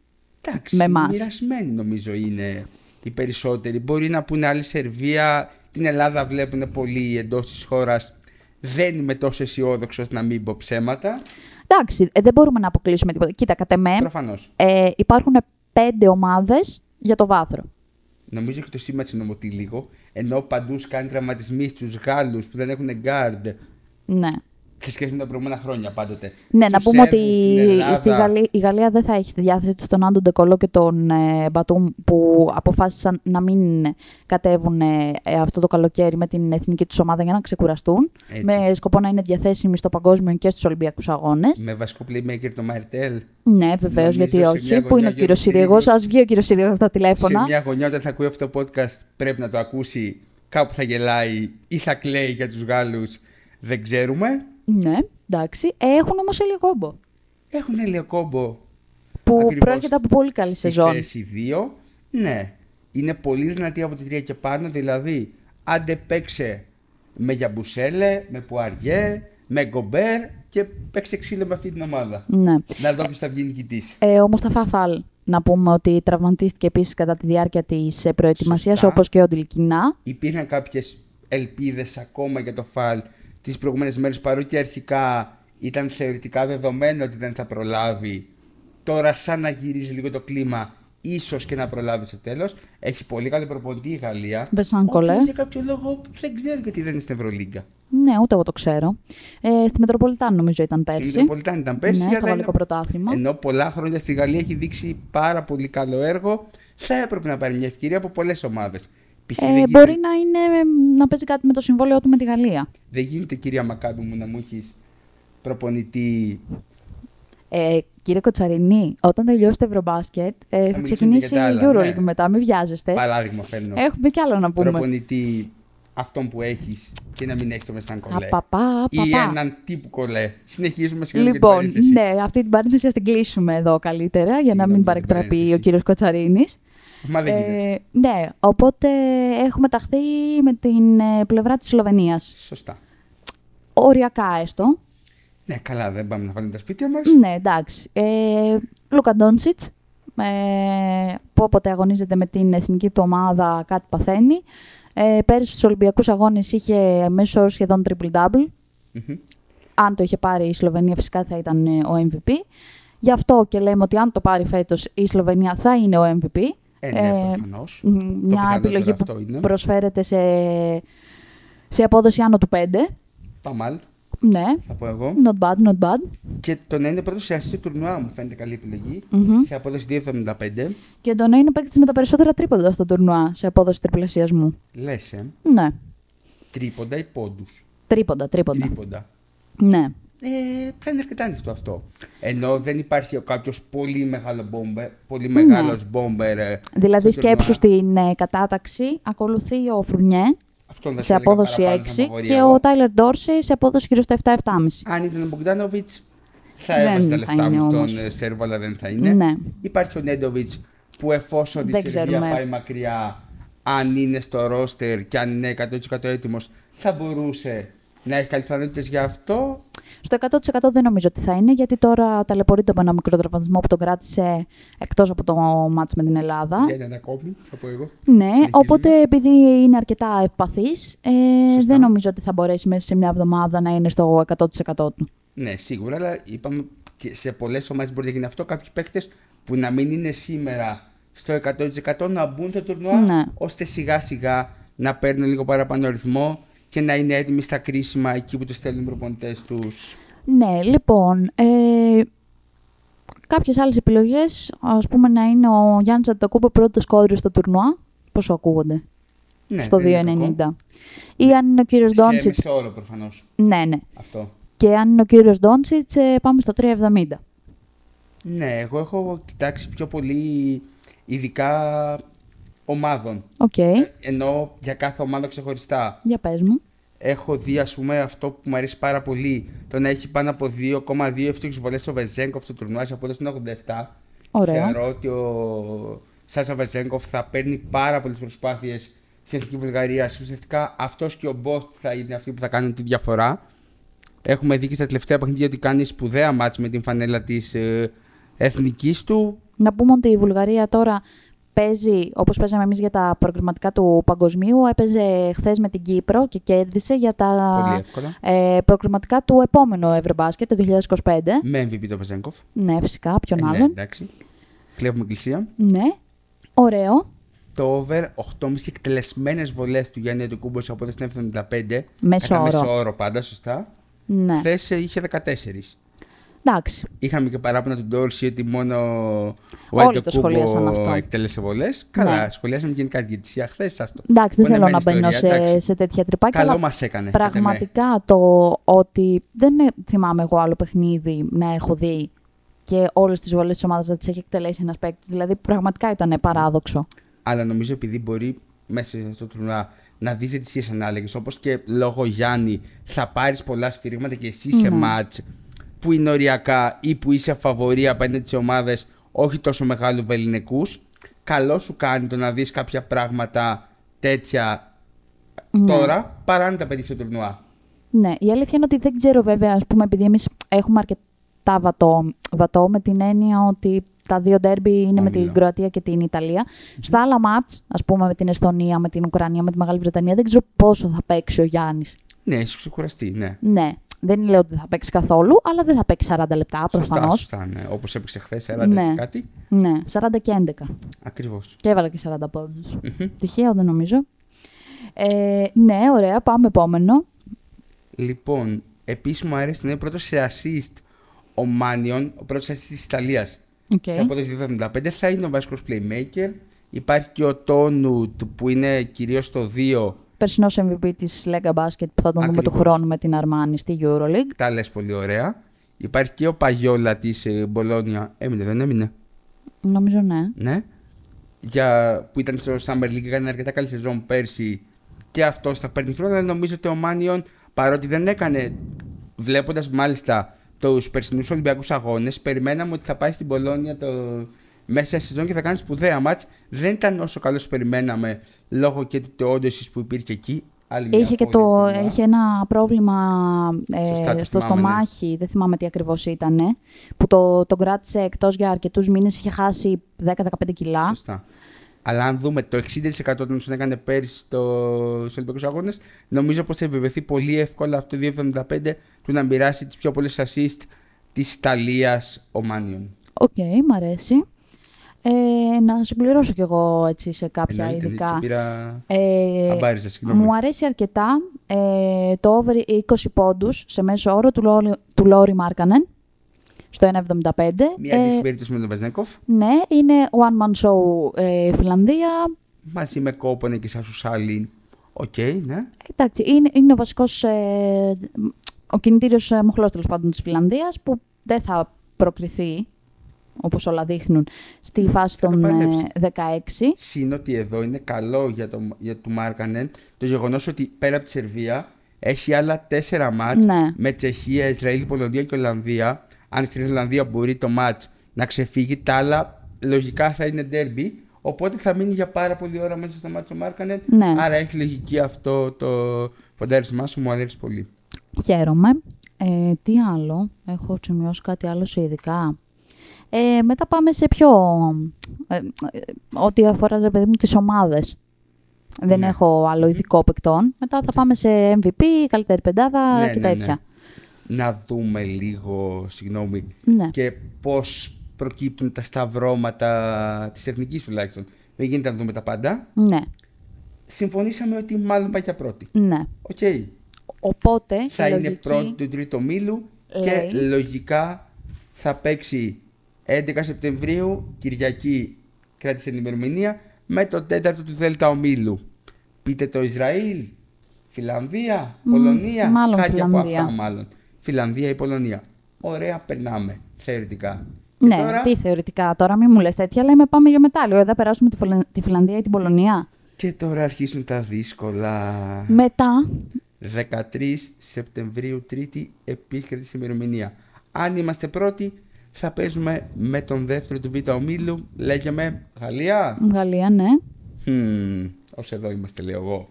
[SPEAKER 2] Εντάξει,
[SPEAKER 1] Με εμάς.
[SPEAKER 2] μοιρασμένοι νομίζω είναι οι περισσότεροι. Μπορεί να πούνε άλλη Σερβία, την Ελλάδα βλέπουν πολύ εντός της χώρας. Δεν είμαι τόσο αισιόδοξος να μην πω ψέματα.
[SPEAKER 1] Εντάξει, ε, δεν μπορούμε να αποκλείσουμε τίποτα. Κοίτα, κατά με,
[SPEAKER 2] Προφανώς.
[SPEAKER 1] ε, υπάρχουν πέντε ομάδες για το βάθρο.
[SPEAKER 2] Νομίζω και το σήμα συνομωτεί λίγο. Ενώ παντού κάνει τραυματισμοί στους Γάλλους που δεν έχουν guard
[SPEAKER 1] Ναι.
[SPEAKER 2] Σε σχέση με τα προηγούμενα χρόνια πάντοτε.
[SPEAKER 1] Ναι, να
[SPEAKER 2] Στους
[SPEAKER 1] πούμε ότι
[SPEAKER 2] Σέρβους, στην Ελλάδα,
[SPEAKER 1] στη Γαλλία, η Γαλλία δεν θα έχει στη διάθεση της τον Άντων Ντεκολό και τον ε, Μπατούμ που αποφάσισαν να μην κατέβουν ε, αυτό το καλοκαίρι με την εθνική τους ομάδα για να ξεκουραστούν
[SPEAKER 2] Έτσι.
[SPEAKER 1] με σκοπό να είναι διαθέσιμοι στο παγκόσμιο και στους Ολυμπιακούς Αγώνες.
[SPEAKER 2] Με βασικό playmaker το Μαρτέλ.
[SPEAKER 1] Ναι, βεβαίως,
[SPEAKER 2] Νομίζω
[SPEAKER 1] γιατί
[SPEAKER 2] σε μια
[SPEAKER 1] όχι. Πού είναι ο
[SPEAKER 2] γωνιά
[SPEAKER 1] κύριος
[SPEAKER 2] Γιώργος
[SPEAKER 1] Συρίγο,
[SPEAKER 2] Συρίγος.
[SPEAKER 1] ας βγει ο κύριος Συρίγο στα τηλέφωνα.
[SPEAKER 2] Σε μια γωνιά όταν θα ακούει αυτό το podcast πρέπει να το ακούσει. Κάπου θα γελάει ή θα κλαίει για τους Γάλλους. Δεν ξέρουμε.
[SPEAKER 1] Ναι, εντάξει. Έχουν όμως Έλιο Κόμπο.
[SPEAKER 2] Έχουν Ελαιοκόμπο
[SPEAKER 1] Που
[SPEAKER 2] Ακριβώς.
[SPEAKER 1] προέρχεται από πολύ καλή
[SPEAKER 2] στη
[SPEAKER 1] σεζόν.
[SPEAKER 2] θέση 2. Ναι. Είναι πολύ δυνατή από τη 3 και πάνω. Δηλαδή, άντε παίξε με Γιαμπουσέλε, με Πουαριέ, με Γκομπέρ και παίξε ξύλο με αυτή την ομάδα.
[SPEAKER 1] Ναι.
[SPEAKER 2] Να δω ποιος θα βγει νικητής.
[SPEAKER 1] Ε, ο Μουσταφά Φαλ, να πούμε ότι τραυματίστηκε επίσης κατά τη διάρκεια της προετοιμασίας,
[SPEAKER 2] Σωστά.
[SPEAKER 1] όπως και ο Ντιλκινά.
[SPEAKER 2] Υπήρχαν κάποιες ελπίδες ακόμα για το Φαλ τις προηγούμενες μέρες παρότι αρχικά ήταν θεωρητικά δεδομένο ότι δεν θα προλάβει. Τώρα σαν να γυρίζει λίγο το κλίμα ίσως και να προλάβει στο τέλος. Έχει πολύ καλό προπονητή η Γαλλία.
[SPEAKER 1] Βεσάν
[SPEAKER 2] ο
[SPEAKER 1] Κολέ.
[SPEAKER 2] οποίος για κάποιο λόγο δεν ξέρω γιατί δεν είναι στην Ευρωλίγκα.
[SPEAKER 1] Ναι, ούτε εγώ το ξέρω. Ε, στη Μετροπολιτάν νομίζω ήταν
[SPEAKER 2] Στην
[SPEAKER 1] πέρσι.
[SPEAKER 2] Μετροπολιτάν ήταν πέρσι.
[SPEAKER 1] Ναι, στο
[SPEAKER 2] αλλά είναι-
[SPEAKER 1] γαλλικό πρωτάθλημα.
[SPEAKER 2] Ενώ πολλά χρόνια στη Γαλλία έχει δείξει πάρα πολύ καλό έργο, θα έπρεπε να πάρει μια ευκαιρία από πολλές ομάδες.
[SPEAKER 1] Ε, μπορεί να, είναι, να παίζει κάτι με το συμβόλαιο του με τη Γαλλία.
[SPEAKER 2] Δεν γίνεται, κυρία Μακάμπη μου, να μου έχεις προπονητή.
[SPEAKER 1] Ε, κύριε Κοτσαρινή, όταν τελειώσει το Ευρωμπάσκετ, ε, θα
[SPEAKER 2] μιλήσουμε
[SPEAKER 1] ξεκινήσει
[SPEAKER 2] για τα
[SPEAKER 1] η
[SPEAKER 2] άλλα,
[SPEAKER 1] Euroleague
[SPEAKER 2] ναι.
[SPEAKER 1] μετά, μην βιάζεστε.
[SPEAKER 2] Παράδειγμα, φέρνω.
[SPEAKER 1] Έχουμε κι άλλο να πούμε.
[SPEAKER 2] Προπονητή αυτόν που έχεις και να μην έχεις το μεσάν κολλέ.
[SPEAKER 1] Απαπά,
[SPEAKER 2] Ή
[SPEAKER 1] απαπά.
[SPEAKER 2] έναν τύπου κολλέ. Συνεχίζουμε συγγνώμη για
[SPEAKER 1] Λοιπόν,
[SPEAKER 2] την παρένθεση.
[SPEAKER 1] ναι, αυτή την παρένθεση θα την κλείσουμε εδώ καλύτερα για να
[SPEAKER 2] Συγγνώμη
[SPEAKER 1] μην
[SPEAKER 2] για την
[SPEAKER 1] παρεκτραπεί ο
[SPEAKER 2] παρένθεση.
[SPEAKER 1] κύριος Κοτσαρίνης.
[SPEAKER 2] Μα δεν γίνεται.
[SPEAKER 1] Ε, ναι, οπότε έχουμε ταχθεί με την ε, πλευρά της Σλοβενίας.
[SPEAKER 2] Σωστά.
[SPEAKER 1] Οριακά έστω.
[SPEAKER 2] Ναι, καλά, δεν πάμε να βάλουμε τα σπίτια μας.
[SPEAKER 1] Ναι, εντάξει. Ε, Λούκα Ντόνσιτς, ε, που όποτε αγωνίζεται με την εθνική του ομάδα κάτι παθαίνει. Ε, πέρυσι στους Ολυμπιακούς Αγώνες είχε μέσω όρο σχεδόν triple-double. Αν το είχε πάρει η Σλοβενία φυσικά θα ήταν ε, ο MVP. Γι' αυτό και λέμε ότι αν το πάρει φέτος η Σλοβενία θα είναι ο MVP.
[SPEAKER 2] Ε, ναι,
[SPEAKER 1] Ε,
[SPEAKER 2] προφανώς.
[SPEAKER 1] Μ, Μια
[SPEAKER 2] πιθανότερο
[SPEAKER 1] επιλογή που
[SPEAKER 2] αυτό είναι.
[SPEAKER 1] προσφέρεται σε, σε απόδοση άνω του 5.
[SPEAKER 2] Παμάλ,
[SPEAKER 1] Ναι,
[SPEAKER 2] θα πω εγώ.
[SPEAKER 1] not bad, not bad.
[SPEAKER 2] Και το να είναι πρώτος σε ασίστ του τουρνουά μου φαίνεται καλή επιλογή.
[SPEAKER 1] Μμμ.
[SPEAKER 2] Σε απόδοση 2,75.
[SPEAKER 1] Και το να είναι παίκτης με τα περισσότερα τρίποντα στο τουρνουά σε απόδοση τριπλασιασμού.
[SPEAKER 2] Λες, ε.
[SPEAKER 1] Ναι,
[SPEAKER 2] Τρίποντα ή πόντους.
[SPEAKER 1] τρίποντα, τρίποντα.
[SPEAKER 2] Τρίποντα.
[SPEAKER 1] Ναι.
[SPEAKER 2] Ε, θα είναι αρκετά ανοιχτό αυτό. Ενώ δεν υπάρχει κάποιος πολύ μεγάλο μπόμπερ, πολύ
[SPEAKER 1] Ναι.
[SPEAKER 2] μεγάλο μπόμπερ. ε,
[SPEAKER 1] Δηλαδή
[SPEAKER 2] στο τουρνουά.
[SPEAKER 1] σκέψου στην ε, κατάταξη ακολουθεί ο Φρουνιέ
[SPEAKER 2] Αυτόν θα
[SPEAKER 1] σε
[SPEAKER 2] σου έλεγα
[SPEAKER 1] απόδοση
[SPEAKER 2] παραπάνω
[SPEAKER 1] 6
[SPEAKER 2] σαν φαβορί
[SPEAKER 1] και
[SPEAKER 2] εγώ.
[SPEAKER 1] ο Τάιλερ Ντόρσεϊ σε απόδοση γύρω στο 7-7,5.
[SPEAKER 2] Αν ήταν ο Μπογκδάνοβιτς, θα
[SPEAKER 1] Δεν
[SPEAKER 2] έβαζε τα
[SPEAKER 1] θα
[SPEAKER 2] λεφτά
[SPEAKER 1] είναι
[SPEAKER 2] μου στον
[SPEAKER 1] όμως.
[SPEAKER 2] ε, Σέρβο, αλλά δεν θα είναι.
[SPEAKER 1] Ναι.
[SPEAKER 2] Υπάρχει ο Νέντοβιτς που εφόσον
[SPEAKER 1] Δεν
[SPEAKER 2] η Σερβία
[SPEAKER 1] ξέρουμε.
[SPEAKER 2] πάει μακριά, αν είναι στο ρόστερ και αν είναι 100% έτοιμος, θα μπορούσε να έχει καλέ πιθανότητε γι' αυτό.
[SPEAKER 1] Στο 100% δεν νομίζω ότι θα είναι, γιατί τώρα ταλαιπωρείται από ένα μικρό τραυματισμό που τον κράτησε εκτός από το μάτς με την Ελλάδα.
[SPEAKER 2] Για έναν ακόμη, θα πω εγώ.
[SPEAKER 1] Ναι,
[SPEAKER 2] Συνεχίζουμε.
[SPEAKER 1] οπότε επειδή είναι αρκετά ευπαθής, ε,
[SPEAKER 2] Σωστά.
[SPEAKER 1] δεν νομίζω ότι θα μπορέσει μέσα σε μια εβδομάδα να είναι στο 100% του.
[SPEAKER 2] Ναι, σίγουρα, αλλά είπαμε και σε πολλές ομάδες μπορεί να γίνει αυτό. Κάποιοι παίκτες που να μην είναι σήμερα στο 100% να μπουν στο τουρνουά,
[SPEAKER 1] Ναι.
[SPEAKER 2] ώστε σιγά σιγά να παίρνουν λίγο παραπάνω ρυθμό και να είναι έτοιμοι στα κρίσιμα εκεί που τους στέλνουν οι προπονητές τους.
[SPEAKER 1] Ναι, λοιπόν, ε, κάποιες άλλες επιλογές, ας πούμε να είναι ο Γιάννης Αντακούπο πρώτος κόρης στο τουρνουά, πόσο ακούγονται,
[SPEAKER 2] Ναι,
[SPEAKER 1] στο
[SPEAKER 2] δεν είναι
[SPEAKER 1] 2,90.
[SPEAKER 2] κακό.
[SPEAKER 1] Ή αν είναι ο κύριος Ντόντσιτς,
[SPEAKER 2] σε
[SPEAKER 1] μέσο
[SPEAKER 2] όρο προφανώς
[SPEAKER 1] ναι, ναι.
[SPEAKER 2] αυτό.
[SPEAKER 1] Και αν είναι ο κύριος Ντόντσιτς, ε, πάμε στο 3,70.
[SPEAKER 2] Ναι, εγώ έχω κοιτάξει πιο πολύ ειδικά ομάδων.
[SPEAKER 1] Οκ,
[SPEAKER 2] Ε, Ενώ για κάθε ομάδα ξεχωριστά.
[SPEAKER 1] για πες μου.
[SPEAKER 2] Έχω δει, ας πούμε, αυτό που μου αρέσει πάρα πολύ. Το να έχει πάνω από 2,2 εύστοχε βολές ο Βεζένκοφ στο τουρνουά σε απόδοση των 87.
[SPEAKER 1] Ωραία.
[SPEAKER 2] Θεωρώ ότι ο Σάσα Βεζένκοφ θα παίρνει πάρα πολλές προσπάθειες στην εθνική Βουλγαρίας. Ουσιαστικά αυτός και ο Μπόστ θα είναι αυτοί που θα κάνουν τη διαφορά. Έχουμε δει και στα τελευταία παιχνίδια ότι κάνει σπουδαία μάτς με την φανέλα της ε, εθνικής του.
[SPEAKER 1] Να πούμε ότι η Βουλγαρία τώρα παίζει, όπως παίζαμε εμείς για τα προγραμματικά του Παγκοσμίου, έπαιζε χθες με την Κύπρο και κέρδισε για τα
[SPEAKER 2] Πολύ εύκολα.
[SPEAKER 1] ε, προγραμματικά του επόμενου Ευρωμπάσκετ το 2025.
[SPEAKER 2] Με MVP το Βαζέγκοφ.
[SPEAKER 1] Ναι, φυσικά, ποιον
[SPEAKER 2] Ε, ναι,
[SPEAKER 1] άλλον.
[SPEAKER 2] εντάξει. Κλέβουμε εκκλησία.
[SPEAKER 1] Ναι, ωραίο.
[SPEAKER 2] Το over 8,5 εκτελεσμένες βολές του Γιάννη Αντικούμπο από το 75.
[SPEAKER 1] Μέσο
[SPEAKER 2] κατά
[SPEAKER 1] όρο.
[SPEAKER 2] μέσο όρο πάντα, σωστά.
[SPEAKER 1] Ναι,
[SPEAKER 2] Χθες είχε 14.
[SPEAKER 1] Εντάξει.
[SPEAKER 2] Είχαμε και παράπονα του Ντόρση ότι μόνο ο
[SPEAKER 1] Όλοι το σχολίασαν
[SPEAKER 2] Αντεκούμπο
[SPEAKER 1] αυτό.
[SPEAKER 2] εκτέλεσε βολές. Καλά,
[SPEAKER 1] Ναι.
[SPEAKER 2] σχολιάσαμε γενικά τη διαιτησία χθε. Άστο.
[SPEAKER 1] Εντάξει, δεν θέλω
[SPEAKER 2] Πονεμένη
[SPEAKER 1] να μπαίνω
[SPEAKER 2] ιστορία,
[SPEAKER 1] σε,
[SPEAKER 2] εντάξει.
[SPEAKER 1] σε τέτοια τρυπάκια.
[SPEAKER 2] Καλό
[SPEAKER 1] αλλά
[SPEAKER 2] μας έκανε. κατά με.
[SPEAKER 1] Πραγματικά το ότι δεν ε- θυμάμαι εγώ άλλο παιχνίδι να έχω δει και όλες τις βολές της ομάδας να τις έχει εκτελέσει ένας παίκτης. Δηλαδή, πραγματικά ήταν παράδοξο.
[SPEAKER 2] Αλλά νομίζω επειδή μπορεί μέσα στο τουρνουά να δεις διαιτησίε ανάλογες, όπως και λόγω Γιάννη θα πάρεις πολλά σφυρίγματα και εσύ σε
[SPEAKER 1] Ναι.
[SPEAKER 2] Μάτς που είναι οριακά ή που είσαι φαβορή απέναντι σε ομάδες όχι τόσο μεγάλου βεληνικούς. Καλό σου κάνει το να δεις κάποια πράγματα τέτοια
[SPEAKER 1] Ναι.
[SPEAKER 2] τώρα παρά να τα πετύχει στο τουρνουά.
[SPEAKER 1] Ναι, η αλήθεια είναι ότι δεν ξέρω βέβαια, ας πούμε, επειδή εμείς έχουμε αρκετά βατό, βατό με την έννοια ότι τα δύο ντέρμπι είναι με την
[SPEAKER 2] Όμιλο.
[SPEAKER 1] Κροατία και την Ιταλία. Στα άλλα μάτς, ας πούμε με την Εστονία, με την Ουκρανία, με τη Μεγάλη Βρετανία, δεν ξέρω πόσο θα παίξει ο Γιάννης.
[SPEAKER 2] Ναι, έχει ξεκουραστεί, ναι.
[SPEAKER 1] Ναι, δεν λέω ότι δεν θα παίξει καθόλου, αλλά δεν θα παίξει 40 λεπτά προφανώς.
[SPEAKER 2] Σωστά, σωστά, ναι. Όπως έπαιξε χθες, 40
[SPEAKER 1] Ναι.
[SPEAKER 2] έτσι κάτι.
[SPEAKER 1] Ναι, 40 και 11.
[SPEAKER 2] Ακριβώς.
[SPEAKER 1] Και έβαλα και 40 πόντους. Τυχαίο δεν νομίζω. Ε, ναι, ωραία, πάμε επόμενο.
[SPEAKER 2] Λοιπόν, επίσης μου αρέσει να είναι πρώτος σε assist ο Μάνιον, ο πρώτος assist της Ιταλίας.
[SPEAKER 1] Οκ.
[SPEAKER 2] Σε απόδοση 2,75 θα είναι ο βασικός playmaker. Υπάρχει και ο Τονούτ που είναι κυρίως το 2.
[SPEAKER 1] Περσινός MVP της Lega Basket που θα τον δούμε του
[SPEAKER 2] Ακριβώς.
[SPEAKER 1] χρόνου με την Armani στη EuroLeague.
[SPEAKER 2] Τα λες πολύ ωραία. Υπάρχει και ο Παγιόλα της Μπολόνια. Έμεινε, δεν έμεινε;
[SPEAKER 1] Νομίζω ναι.
[SPEAKER 2] Ναι. Για, που ήταν στο Summer League, έκανε αρκετά καλή σεζόν πέρσι και αυτός θα παίρνει χρόνο. Αλλά νομίζω ότι ο Μάνιον παρότι δεν έκανε, βλέποντας μάλιστα τους περσινούς Ολυμπιακούς Αγώνες, περιμέναμε ότι θα πάει στην Πολώνια το μέσα στη σεζόν και θα κάνει σπουδαία μάτς. Δεν ήταν όσο καλό όσο περιμέναμε λόγω και του τεόντωση που υπήρχε εκεί. Άλλη μια
[SPEAKER 1] Είχε, και
[SPEAKER 2] απώλεια
[SPEAKER 1] το,
[SPEAKER 2] του Νουά.
[SPEAKER 1] είχε ένα πρόβλημα ε,
[SPEAKER 2] Σωστά, το
[SPEAKER 1] στο
[SPEAKER 2] θυμάμαι, ναι.
[SPEAKER 1] στομάχι, δεν θυμάμαι τι ακριβώς ήταν, που το, τον κράτησε εκτός για αρκετούς μήνες, είχε χάσει 10-15 κιλά.
[SPEAKER 2] Σωστά. Αλλά αν δούμε το 60% των όσων έκανε πέρυσι στο, στους Ολυμπιακούς Αγώνες, νομίζω πως θα επιβεβαιωθεί πολύ εύκολα αυτό το 2,75 του να μοιράσει τις πιο πολλές assist της Ιταλίας ο Μάνιον.
[SPEAKER 1] Οκ, μ' αρέσει. Ε, να συμπληρώσω κι εγώ έτσι σε κάποια
[SPEAKER 2] Εννοείται,
[SPEAKER 1] ειδικά.
[SPEAKER 2] έτσι πήρα
[SPEAKER 1] Ε,
[SPEAKER 2] αμπάριζα, συγγνώμη.
[SPEAKER 1] μου αρέσει αρκετά ε, το over 20 πόντους σε μέσο όρο του, Λόρι, του Λόρι Μάρκανεν στο 1,75.
[SPEAKER 2] Μια
[SPEAKER 1] Ε,
[SPEAKER 2] αντίστοιχη περίπτωση με τον Βεζένκοφ,
[SPEAKER 1] ναι, είναι one man show ε, Φιλανδία.
[SPEAKER 2] μαζί με Κόπονεν και Σάσου Σάλιν. Οκ, ναι.
[SPEAKER 1] Εντάξει, είναι, είναι ο βασικός, ε, ο κινητήριος ε, μοχλός τέλος πάντων της Φιλανδίας που δεν θα προκριθεί, όπως όλα δείχνουν, στη φάση
[SPEAKER 2] Θα το
[SPEAKER 1] των ε,
[SPEAKER 2] παλέψει.
[SPEAKER 1] 16.
[SPEAKER 2] Συν ότι εδώ είναι καλό για το, για του Μάρκανεν το γεγονός ότι πέρα από τη Σερβία έχει άλλα τέσσερα μάτς
[SPEAKER 1] Ναι.
[SPEAKER 2] με Τσεχία, Ισραήλ, Πολωνία και Ολλανδία. Αν στην Ολλανδία μπορεί το μάτς να ξεφύγει, τα άλλα λογικά θα είναι ντέρμπι. Οπότε θα μείνει για πάρα πολλή ώρα μέσα στο μάτσο Μάρκανεν.
[SPEAKER 1] Ναι.
[SPEAKER 2] Άρα έχει λογική αυτό το ποντάρισμά σου, μου αρέσει πολύ.
[SPEAKER 1] Χαίρομαι. Ε, τι άλλο, έχω σημειώσει κάτι άλλο σε ειδικά; Ε, μετά πάμε σε πιο, ε, ε, ό,τι αφορά, ρε παιδί μου, τις ομάδες. Δεν
[SPEAKER 2] Ναι.
[SPEAKER 1] έχω άλλο ειδικό παικτών. Μετά θα πάμε σε MVP, καλύτερη πεντάδα
[SPEAKER 2] Ναι,
[SPEAKER 1] και
[SPEAKER 2] ναι, ναι.
[SPEAKER 1] τέτοια.
[SPEAKER 2] Να δούμε λίγο, συγγνώμη,
[SPEAKER 1] Ναι.
[SPEAKER 2] και πώς προκύπτουν τα σταυρώματα της εθνικής τουλάχιστον. Δεν γίνεται να δούμε τα πάντα.
[SPEAKER 1] ναι,
[SPEAKER 2] Συμφωνήσαμε ότι μάλλον πάει για πρώτη.
[SPEAKER 1] ναι.
[SPEAKER 2] Οκ.
[SPEAKER 1] Οπότε,
[SPEAKER 2] Θα
[SPEAKER 1] η
[SPEAKER 2] είναι
[SPEAKER 1] λογική
[SPEAKER 2] πρώτη του τρίτου ομίλου και
[SPEAKER 1] λέει-
[SPEAKER 2] λογικά θα παίξει 11 Σεπτεμβρίου, Κυριακή, κράτησε την ημερομηνία, με το τέταρτο του Δέλτα ομίλου. Πείτε το Ισραήλ, Φιλανδία,
[SPEAKER 1] Μ,
[SPEAKER 2] Πολωνία,
[SPEAKER 1] μάλλον
[SPEAKER 2] κάτι από
[SPEAKER 1] Φιλανδία.
[SPEAKER 2] αυτά μάλλον. Φιλανδία ή Πολωνία. Ωραία, περνάμε, θεωρητικά. Και
[SPEAKER 1] Ναι,
[SPEAKER 2] τώρα-
[SPEAKER 1] τι θεωρητικά τώρα, μην μου λες τέτοια, λέμε πάμε για μετάλλιο. Εδώ θα περάσουμε τη, Φιλαν- τη Φιλανδία ή την Πολωνία.
[SPEAKER 2] Και τώρα αρχίζουν τα δύσκολα.
[SPEAKER 1] Μετά,
[SPEAKER 2] 13 Σεπτεμβρίου, Τρίτη, επίσης κρατήσει ημερομηνία. Αν είμαστε πρώτοι, θα παίζουμε με τον δεύτερο του Β' ομίλου. Λέγαμε Γαλλία.
[SPEAKER 1] Γαλλία, ναι.
[SPEAKER 2] Hm, ως εδώ είμαστε, λέω εγώ.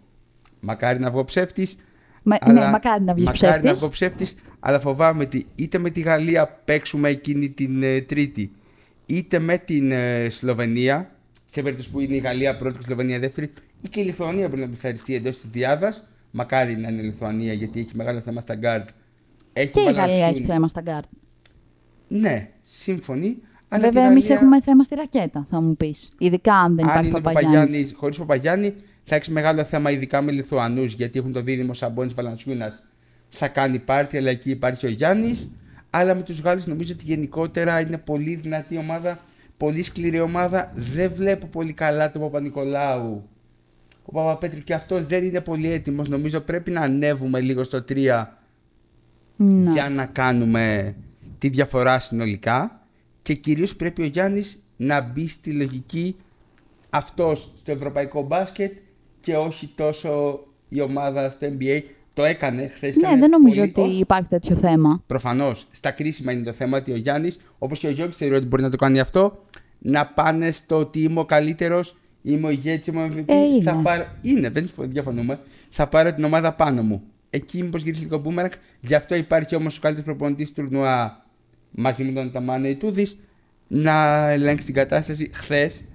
[SPEAKER 2] Μακάρι να βγω ψεύτης.
[SPEAKER 1] Μα-
[SPEAKER 2] αλλά-
[SPEAKER 1] ναι, μακάρι να βγεις
[SPEAKER 2] μακάρι να
[SPEAKER 1] ψεύτης.
[SPEAKER 2] βγω ψεύτης, αλλά φοβάμαι ότι είτε με τη Γαλλία παίξουμε εκείνη την ε, Τρίτη, είτε με την ε, Σλοβενία, σε περίπτωση που είναι η Γαλλία πρώτη και η Σλοβενία δεύτερη, ή και η Λιθουανία μπορεί να πληθαριστεί εντός της Διάδα. Μακάρι να είναι η Λιθουανία γιατί έχει μεγάλο θέμα στα γκαρντ. Έχει
[SPEAKER 1] Και η
[SPEAKER 2] Βαλανσιούνας.
[SPEAKER 1] Γαλλία έχει θέμα στα γκαρντ.
[SPEAKER 2] Ναι, σύμφωνοι. Αλλά
[SPEAKER 1] Βέβαια,
[SPEAKER 2] τη
[SPEAKER 1] εμείς
[SPEAKER 2] Γαλλία-
[SPEAKER 1] έχουμε θέμα στη ρακέτα, θα μου πεις. Ειδικά αν δεν
[SPEAKER 2] αν
[SPEAKER 1] υπάρχει
[SPEAKER 2] είναι
[SPEAKER 1] Παπαγιάννης.
[SPEAKER 2] Παπαγιάννης, χωρίς Παπαγιάννη, θα έχεις μεγάλο θέμα ειδικά με Λιθουανούς γιατί έχουν το δίδυμο Σαμπόνις Βαλανσιούνας. Θα κάνει πάρτι, αλλά εκεί υπάρχει ο Γιάννης. Αλλά με τους Γάλλους νομίζω ότι γενικότερα είναι πολύ δυνατή ομάδα, πολύ σκληρή ομάδα. Δεν βλέπω πολύ καλά τον Παπανικολάου. Ο Παπαπέτρου και αυτός δεν είναι πολύ έτοιμος. Νομίζω πρέπει να ανέβουμε λίγο στο 3
[SPEAKER 1] Ναι.
[SPEAKER 2] για να κάνουμε τη διαφορά συνολικά και κυρίως πρέπει ο Γιάννης να μπει στη λογική αυτός στο ευρωπαϊκό μπάσκετ και όχι τόσο η ομάδα στο NBA. Το έκανε χθες.
[SPEAKER 1] Ναι, δεν νομίζω ότι υπάρχει τέτοιο θέμα.
[SPEAKER 2] Προφανώς. Στα κρίσιμα είναι το θέμα ότι ο Γιάννης, όπως και ο Γιώργης, θεωρεί ότι μπορεί να το κάνει αυτό. Να πάνε στο ότι είμαι ο καλύτερος, είμαι ο ηγέτης, είμαι ο MVP.
[SPEAKER 1] Ε, είναι.
[SPEAKER 2] Θα πάρω... Είναι, δεν διαφωνούμε. Θα πάρω την ομάδα πάνω μου. Εκεί μήπως γυρίσει λίγο μπούμερανγκ. Γι' αυτό υπάρχει όμως ο καλύτερος προπονητής του τουρνουά μαζί με τον Αταμάν ο Ιτούδης να ελέγξει την κατάσταση. Χθες,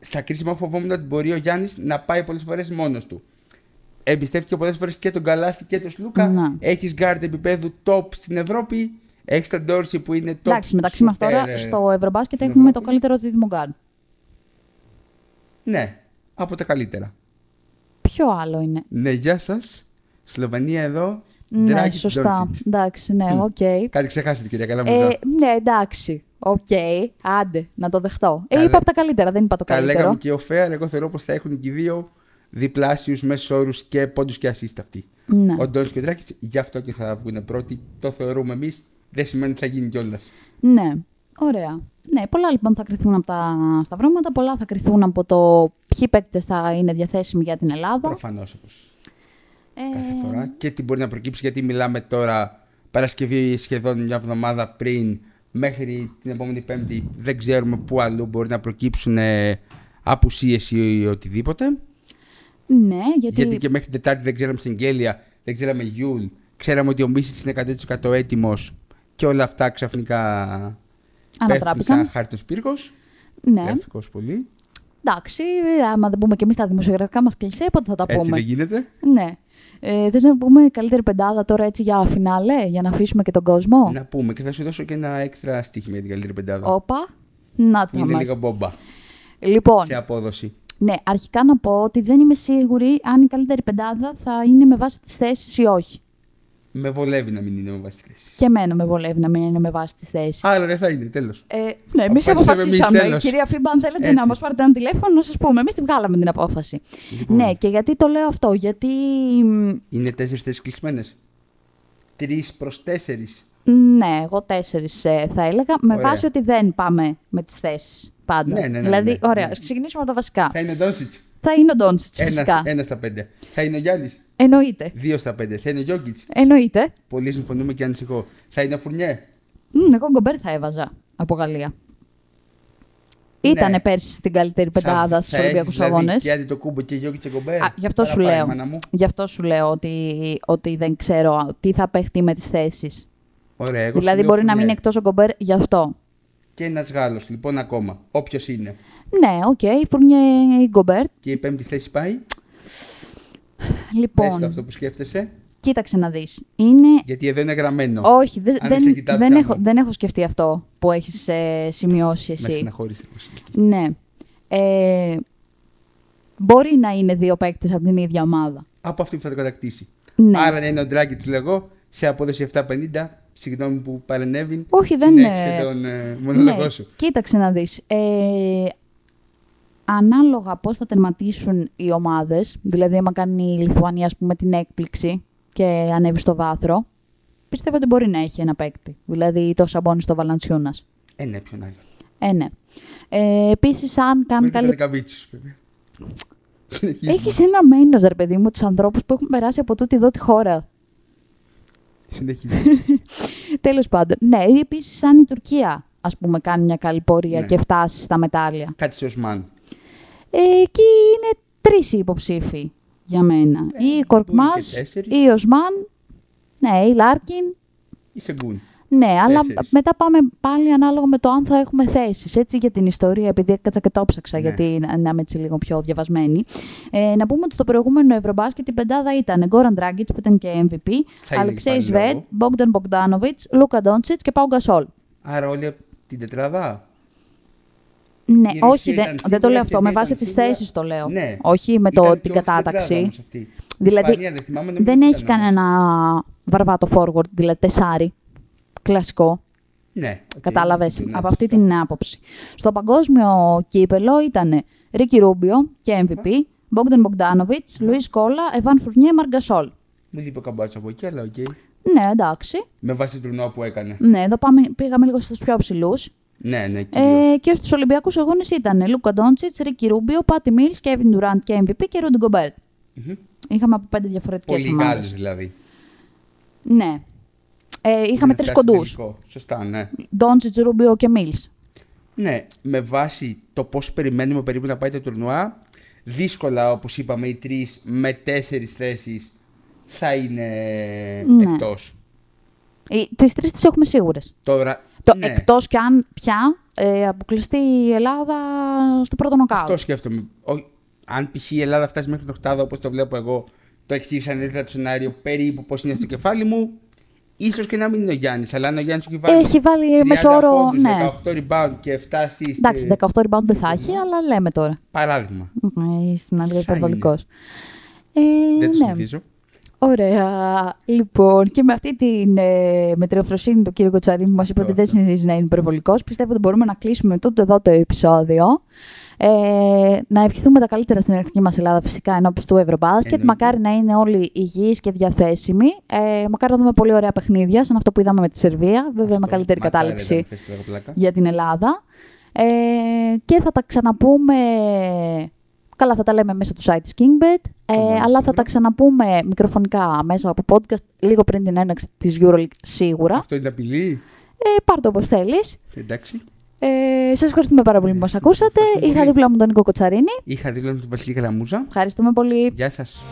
[SPEAKER 2] στα κρίσιμα φοβόμουν ότι μπορεί ο Γιάννης να πάει πολλές φορές μόνος του. Εμπιστεύτηκε πολλές φορές και τον Καλάθι και τον Σλούκα.
[SPEAKER 1] Να.
[SPEAKER 2] Έχεις γκάρντ επίπεδου top στην Ευρώπη. Έχεις τον Ντόρσεϊ που είναι top.
[SPEAKER 1] Εντάξει, μεταξύ μας
[SPEAKER 2] shooter,
[SPEAKER 1] τώρα
[SPEAKER 2] ε,
[SPEAKER 1] στο Ευρωμπάσκετ
[SPEAKER 2] στην
[SPEAKER 1] έχουμε το
[SPEAKER 2] Ευρώπη.
[SPEAKER 1] καλύτερο δίδυμο γκάρντ.
[SPEAKER 2] Ναι, από τα καλύτερα.
[SPEAKER 1] Ποιο άλλο είναι;
[SPEAKER 2] Ναι, γεια σας. Σλοβενία εδώ.
[SPEAKER 1] Ναι,
[SPEAKER 2] Dragic,
[SPEAKER 1] σωστά.
[SPEAKER 2] Doncic.
[SPEAKER 1] Εντάξει, ναι,
[SPEAKER 2] Μμ.
[SPEAKER 1] οκ.
[SPEAKER 2] Κάτι ξεχάσετε, κυρία
[SPEAKER 1] Ε,
[SPEAKER 2] Καλαμουζά.
[SPEAKER 1] ναι, εντάξει. Οκ. Άντε, να το δεχτώ. Ε,
[SPEAKER 2] Καλά-
[SPEAKER 1] είπα από τα καλύτερα, δεν είπα το
[SPEAKER 2] Τα
[SPEAKER 1] καλύτερο.
[SPEAKER 2] λέγαμε και off air. Εγώ θεωρώ πως θα έχουν και οι δύο διπλάσιους μέσους όρους και πόντους και assist αυτοί.
[SPEAKER 1] Ναι.
[SPEAKER 2] Ο Ντόντσιτς και ο Ντράγκιτς γι' αυτό και θα βγουν πρώτοι. Το θεωρούμε εμείς. Δεν σημαίνει ότι θα γίνει κιόλας.
[SPEAKER 1] ναι. Ωραία. Ναι, πολλά λοιπόν θα κρυθούν από τα σταυρώματα, πολλά θα κρυθούν από το ποιοι παίκτες θα είναι διαθέσιμοι για την Ελλάδα.
[SPEAKER 2] Προφανώς όπως
[SPEAKER 1] Ε,
[SPEAKER 2] κάθε φορά. Και τι μπορεί να προκύψει, γιατί μιλάμε τώρα Παρασκευή σχεδόν μια εβδομάδα πριν μέχρι την επόμενη Πέμπτη. Δεν ξέρουμε πού αλλού μπορεί να προκύψουν ε, απουσίες ή οτιδήποτε.
[SPEAKER 1] Ναι, γιατί,
[SPEAKER 2] Γιατί και μέχρι την Τετάρτη δεν ξέραμε Συγγέλια, δεν ξέραμε Γιούλ. Ξέραμε ότι ο Μίσιτ είναι 100% έτοιμος και όλα αυτά ξαφνικά πέφτουν
[SPEAKER 1] ανατράπηκαν.
[SPEAKER 2] σαν χάρτος πύργος.
[SPEAKER 1] Ναι,
[SPEAKER 2] Ευτυχώ πολύ.
[SPEAKER 1] εντάξει, άμα δεν πούμε και εμείς τα δημοσιογραφικά μας κλεισέ, πότε θα τα
[SPEAKER 2] Έτσι
[SPEAKER 1] πούμε.
[SPEAKER 2] δεν γίνεται.
[SPEAKER 1] Ναι. Ε, θες να πούμε καλύτερη πεντάδα τώρα έτσι για φινάλε, για να αφήσουμε και τον κόσμο;
[SPEAKER 2] Να πούμε και θα σου δώσω και ένα έξτρα στοίχημα για την καλύτερη πεντάδα.
[SPEAKER 1] Όπα. Να τα
[SPEAKER 2] είναι
[SPEAKER 1] μας.
[SPEAKER 2] λίγο μπόμπα
[SPEAKER 1] Λοιπόν,
[SPEAKER 2] σε απόδοση.
[SPEAKER 1] ναι, αρχικά να πω ότι δεν είμαι σίγουρη αν η καλύτερη πεντάδα θα είναι με βάση τις θέσεις ή όχι.
[SPEAKER 2] Με βολεύει να μην είναι με βάση τη θέση.
[SPEAKER 1] Και εμένα με βολεύει να μην είναι με βάση τις θέσεις.
[SPEAKER 2] Άρα δεν θα είναι, τέλος.
[SPEAKER 1] Ε, ναι, εμείς
[SPEAKER 2] Αποφασίσαμε
[SPEAKER 1] αποφασίσαμε.
[SPEAKER 2] εμείς, τέλος.
[SPEAKER 1] Κυρία FIBA, αν θέλετε
[SPEAKER 2] Έτσι.
[SPEAKER 1] να μας πάρετε ένα τηλέφωνο, να σας πούμε. Εμείς τη βγάλαμε την απόφαση.
[SPEAKER 2] Λοιπόν,
[SPEAKER 1] Ναι, και γιατί το λέω αυτό, γιατί. μ,
[SPEAKER 2] Είναι τέσσερις θέσεις κλεισμένες. Τρεις προς τέσσερις.
[SPEAKER 1] Ναι, εγώ τέσσερις θα έλεγα. Με
[SPEAKER 2] Ωραία.
[SPEAKER 1] βάση ότι δεν πάμε με τις θέσεις πάντα.
[SPEAKER 2] Ναι, ναι, ναι,
[SPEAKER 1] δηλαδή,
[SPEAKER 2] ναι,
[SPEAKER 1] ωραία,
[SPEAKER 2] ναι.
[SPEAKER 1] ας ξεκινήσουμε από τα βασικά.
[SPEAKER 2] Θα είναι ο Ντόντσιτς.
[SPEAKER 1] Θα είναι ο Ντόντσιτς φυσικά.
[SPEAKER 2] Ένα, ένας στα πέντε. Θα είναι ο Γιάννης.
[SPEAKER 1] Εννοείται.
[SPEAKER 2] Δύο στα πέντε. Θα είναι ο Γιώργιτ.
[SPEAKER 1] Εννοείται.
[SPEAKER 2] Πολύ συμφωνούμε και ανησυχώ. Θα είναι ο Φουρνιέ.
[SPEAKER 1] Μ, εγώ γκομπέρ θα έβαζα από Γαλλία. Ήτανε
[SPEAKER 2] Ναι.
[SPEAKER 1] πέρσι στην καλύτερη πεντάδα στους Ολυμπιακούς Αγώνε.
[SPEAKER 2] Δηλαδή, και άντι το κούμπο και Γιώργιτ και Γκομπέρ.
[SPEAKER 1] Α, γι' αυτό σου
[SPEAKER 2] Παραπάει,
[SPEAKER 1] λέω.
[SPEAKER 2] μάνα μου.
[SPEAKER 1] Γι' αυτό σου λέω ότι, ότι δεν ξέρω τι θα παιχτεί με τις θέσεις.
[SPEAKER 2] Ωραία, εγώ σου
[SPEAKER 1] Δηλαδή
[SPEAKER 2] λέω
[SPEAKER 1] μπορεί να
[SPEAKER 2] Φουρνιέ.
[SPEAKER 1] μείνει εκτός ο Γκομπέρ γι' αυτό.
[SPEAKER 2] Και ένας Γάλλος, λοιπόν, ακόμα. Όποιος είναι.
[SPEAKER 1] Ναι, οκ, okay, Φουρνιέ ή Γκομπέρ.
[SPEAKER 2] Και η πέμπτη θέση πάει. Πες το
[SPEAKER 1] Λοιπόν,
[SPEAKER 2] αυτό που σκέφτεσαι.
[SPEAKER 1] κοίταξε να δεις. Είναι.
[SPEAKER 2] Γιατί εδώ είναι γραμμένο.
[SPEAKER 1] Όχι, δε-
[SPEAKER 2] Αν
[SPEAKER 1] δεν,
[SPEAKER 2] είστε κοιτάτε
[SPEAKER 1] δεν,
[SPEAKER 2] κάνω.
[SPEAKER 1] έχω, δεν έχω σκεφτεί αυτό που έχεις ε, σημειώσει
[SPEAKER 2] Με
[SPEAKER 1] εσύ.
[SPEAKER 2] συναχώρησε.
[SPEAKER 1] Ναι. Ε, μπορεί να είναι δύο παίκτες από την ίδια ομάδα.
[SPEAKER 2] Από αυτή που θα το κατακτήσει.
[SPEAKER 1] Ναι.
[SPEAKER 2] Άρα να είναι ο Ντράγκητς, λέγω, σε απόδοση 750. Συγγνώμη που παρενέβη.
[SPEAKER 1] Όχι, δεν
[SPEAKER 2] Συνέχισε
[SPEAKER 1] είναι.
[SPEAKER 2] τον ε, μονόλογο
[SPEAKER 1] ναι,
[SPEAKER 2] σου.
[SPEAKER 1] κοίταξε να δεις. Ε, ανάλογα πώς θα τερματίσουν οι ομάδες, δηλαδή άμα κάνει η Λιθουανία ας πούμε την έκπληξη και ανέβει στο βάθρο, πιστεύω ότι μπορεί να έχει ένα παίκτη. Δηλαδή το Σαμπόνι στο Βαλανσιούνας.
[SPEAKER 2] Ε, ναι, ποιον άλλο.
[SPEAKER 1] Ε, ναι. Ε, επίσης, αν κάνει
[SPEAKER 2] Μέχρι τα
[SPEAKER 1] καλή...
[SPEAKER 2] Λεκαβίτσιους, βέβαια. Συνεχίζουμε. [laughs]
[SPEAKER 1] Έχεις ένα μένος, ρε παιδί μου, τους ανθρώπους που έχουν περάσει από τούτη εδώ τη χώρα.
[SPEAKER 2] Συνεχίζουμε. [laughs]
[SPEAKER 1] Τέλος πάντων. Ναι, ή επίσης αν η Τουρκία ας πούμε, κάνει μια καλή πορεία
[SPEAKER 2] Ναι.
[SPEAKER 1] και φτάσει στα μετάλλια.
[SPEAKER 2] Κάτι Τσέντι Οσμάν.
[SPEAKER 1] Ε, εκεί είναι τρεις οι υποψήφοι για μένα.
[SPEAKER 2] Ε,
[SPEAKER 1] ή
[SPEAKER 2] μπορεί
[SPEAKER 1] Κορκμάζ,
[SPEAKER 2] και τέσσερις.
[SPEAKER 1] ή Οσμάν, ναι, ή Λάρκιν.
[SPEAKER 2] Ή Σεγκούν.
[SPEAKER 1] Ναι, αλλά
[SPEAKER 2] Τέσσερις.
[SPEAKER 1] μετά πάμε πάλι ανάλογα με το αν θα έχουμε θέσεις. Έτσι για την ιστορία, επειδή έκατσα και το ψάξα,
[SPEAKER 2] Ναι.
[SPEAKER 1] γιατί να, να είμαι έτσι λίγο πιο διαβασμένη. Ε, να πούμε ότι στο προηγούμενο Ευρωμπάσκετ η πεντάδα ήταν Γκόραν Ντράγκιτς που ήταν και MVP,
[SPEAKER 2] Θα είναι
[SPEAKER 1] Αλεξέης
[SPEAKER 2] πάλι
[SPEAKER 1] Σβέντ,
[SPEAKER 2] λόγο.
[SPEAKER 1] Μπόγκταν Μπογκδάνοβιτ, Λούκα Ντόντσιτ και Πάου Γκασόλ.
[SPEAKER 2] Άρα όλοι από την τετράδα;
[SPEAKER 1] Ναι,
[SPEAKER 2] Η Ρωσία
[SPEAKER 1] όχι,
[SPEAKER 2] ήταν
[SPEAKER 1] δεν,
[SPEAKER 2] σίγουρα,
[SPEAKER 1] δεν το λέω
[SPEAKER 2] η
[SPEAKER 1] αυτό. Με
[SPEAKER 2] Σερβία
[SPEAKER 1] βάση
[SPEAKER 2] ήταν
[SPEAKER 1] τις
[SPEAKER 2] σίγουρα.
[SPEAKER 1] θέσεις το λέω.
[SPEAKER 2] Ναι.
[SPEAKER 1] Όχι με το,
[SPEAKER 2] Ήταν
[SPEAKER 1] την
[SPEAKER 2] και ως τετράδα
[SPEAKER 1] κατάταξη.
[SPEAKER 2] όμως αυτή. Η
[SPEAKER 1] Δηλαδή,
[SPEAKER 2] Ισπανία, δεν θυμάμαι, νομίζω
[SPEAKER 1] Δεν
[SPEAKER 2] ότι
[SPEAKER 1] έχει
[SPEAKER 2] ήταν όμως.
[SPEAKER 1] κανένα βαρβάτο forward, δηλαδή τεσάρι. Κλασικό.
[SPEAKER 2] Ναι. οκ,
[SPEAKER 1] Κατάλαβες;
[SPEAKER 2] αυτή την
[SPEAKER 1] από αυτή
[SPEAKER 2] άποψη.
[SPEAKER 1] την άποψη. Στο παγκόσμιο κύπελο ήταν Ρίκι Ρούμπιο και MVP, Μπόγκταν Μπογκντάνοβιτς, Λουίς Σκόλα, Εβάν Φουρνιέ, Μαρκ Γκασόλ.
[SPEAKER 2] Μου λείπει ο Καμπάτσο από εκεί, αλλά οκ.
[SPEAKER 1] Ναι, εντάξει.
[SPEAKER 2] Με βάση το τουρνουά που έκανε.
[SPEAKER 1] Ναι, εδώ πάμε, πήγαμε λίγο στους πιο ψηλούς.
[SPEAKER 2] Ναι, ναι, κυρίως.
[SPEAKER 1] Ε, και στους Ολυμπιακούς αγώνες ήταν Λούκα Ντόντσιτς, Ρίκι Ρούμπιο, Πάτι Μίλς, Κέβιν Ντουράντ και MVP και Ρούντι Γκομπέρτ.
[SPEAKER 2] Μμμ.
[SPEAKER 1] Είχαμε από πέντε διαφορετικές
[SPEAKER 2] Πολύ
[SPEAKER 1] ομάδες.
[SPEAKER 2] Γάλλους δηλαδή.
[SPEAKER 1] Ναι. Ε, είχαμε
[SPEAKER 2] Είναι
[SPEAKER 1] τρεις
[SPEAKER 2] φτάσει στο
[SPEAKER 1] κοντούς.
[SPEAKER 2] τελικό. Σωστά, ναι.
[SPEAKER 1] Ντόντσιτς, Ρούμπιο και Μίλς.
[SPEAKER 2] Ναι, με βάση το πώς περιμένουμε περίπου να πάει το τουρνουά, δύσκολα όπως είπαμε οι τρεις με τέσσερις θέσεις θα είναι
[SPEAKER 1] Ναι.
[SPEAKER 2] εκτός.
[SPEAKER 1] Τις τρεις τις έχουμε σίγουρες.
[SPEAKER 2] Τώρα.
[SPEAKER 1] Το
[SPEAKER 2] ναι,
[SPEAKER 1] Εκτός κι αν πια ε, αποκλειστεί η Ελλάδα στο πρώτο νοκάουτ.
[SPEAKER 2] Αυτό σκέφτομαι. Ο- αν π.χ. η Ελλάδα φτάσει μέχρι το οκτάδο όπως το βλέπω εγώ, το εξήγησα νωρίτερα το σενάριο περίπου πώς είναι στο κεφάλι μου. ίσως και να μην είναι ο Γιάννης, αλλά αν ο Γιάννης έχει βάλει.
[SPEAKER 1] Έχει βάλει
[SPEAKER 2] 30
[SPEAKER 1] μεσόρο.
[SPEAKER 2] πόντους,
[SPEAKER 1] Ναι.
[SPEAKER 2] 18 rebound και 7 assists.
[SPEAKER 1] Εντάξει,
[SPEAKER 2] ε,
[SPEAKER 1] 18 rebound δεν θα έχει, αλλά λέμε τώρα.
[SPEAKER 2] Παράδειγμα.
[SPEAKER 1] Ε, Στην άλλη
[SPEAKER 2] Θα
[SPEAKER 1] υπερβολικός. Ε,
[SPEAKER 2] Δεν το
[SPEAKER 1] ναι.
[SPEAKER 2] συνηθίζω.
[SPEAKER 1] Ωραία. Λοιπόν, και με αυτή την ε, μετριοφροσύνη του κύριου Κοτσαρή που μας είπε
[SPEAKER 2] Αυτό,
[SPEAKER 1] ότι δεν
[SPEAKER 2] αυτό.
[SPEAKER 1] συνηθίζει να είναι υπερβολικός, πιστεύω ότι μπορούμε να κλείσουμε τούτο εδώ το επεισόδιο. Ε, να ευχηθούμε τα καλύτερα στην αρχική μας Ελλάδα, φυσικά ενώπιση του Ευρωμπάσκετ.
[SPEAKER 2] Εννοείται.
[SPEAKER 1] Μακάρι να είναι όλοι υγιείς και διαθέσιμοι. Ε, μακάρι να δούμε πολύ ωραία παιχνίδια, σαν αυτό που είδαμε με τη Σερβία. Βέβαια, με
[SPEAKER 2] Αυτό.
[SPEAKER 1] καλύτερη
[SPEAKER 2] Ματσάρα
[SPEAKER 1] κατάληξη
[SPEAKER 2] ήταν, θες πλάκα, πλάκα.
[SPEAKER 1] για την Ελλάδα. Ε, και θα τα ξαναπούμε. Καλά, θα τα λέμε μέσα του site της Kingbet, ε,
[SPEAKER 2] μόνο
[SPEAKER 1] αλλά θα
[SPEAKER 2] σίγουρα.
[SPEAKER 1] τα ξαναπούμε μικροφωνικά μέσα από podcast λίγο πριν την έναξη της EuroLeague σίγουρα.
[SPEAKER 2] Αυτό είναι απειλή.
[SPEAKER 1] Ε, πάρ' το όπως θέλεις.
[SPEAKER 2] Εντάξει.
[SPEAKER 1] Ε, σας ευχαριστούμε πάρα πολύ που μας ακούσατε.
[SPEAKER 2] Ευχαριστούμε
[SPEAKER 1] Είχα
[SPEAKER 2] πολύ.
[SPEAKER 1] δίπλα μου τον Νίκο Κοτσαρίνη.
[SPEAKER 2] Είχα δίπλα μου τον Βασίλη Καλαμούζα.
[SPEAKER 1] Ευχαριστούμε πολύ.
[SPEAKER 2] Γεια σας.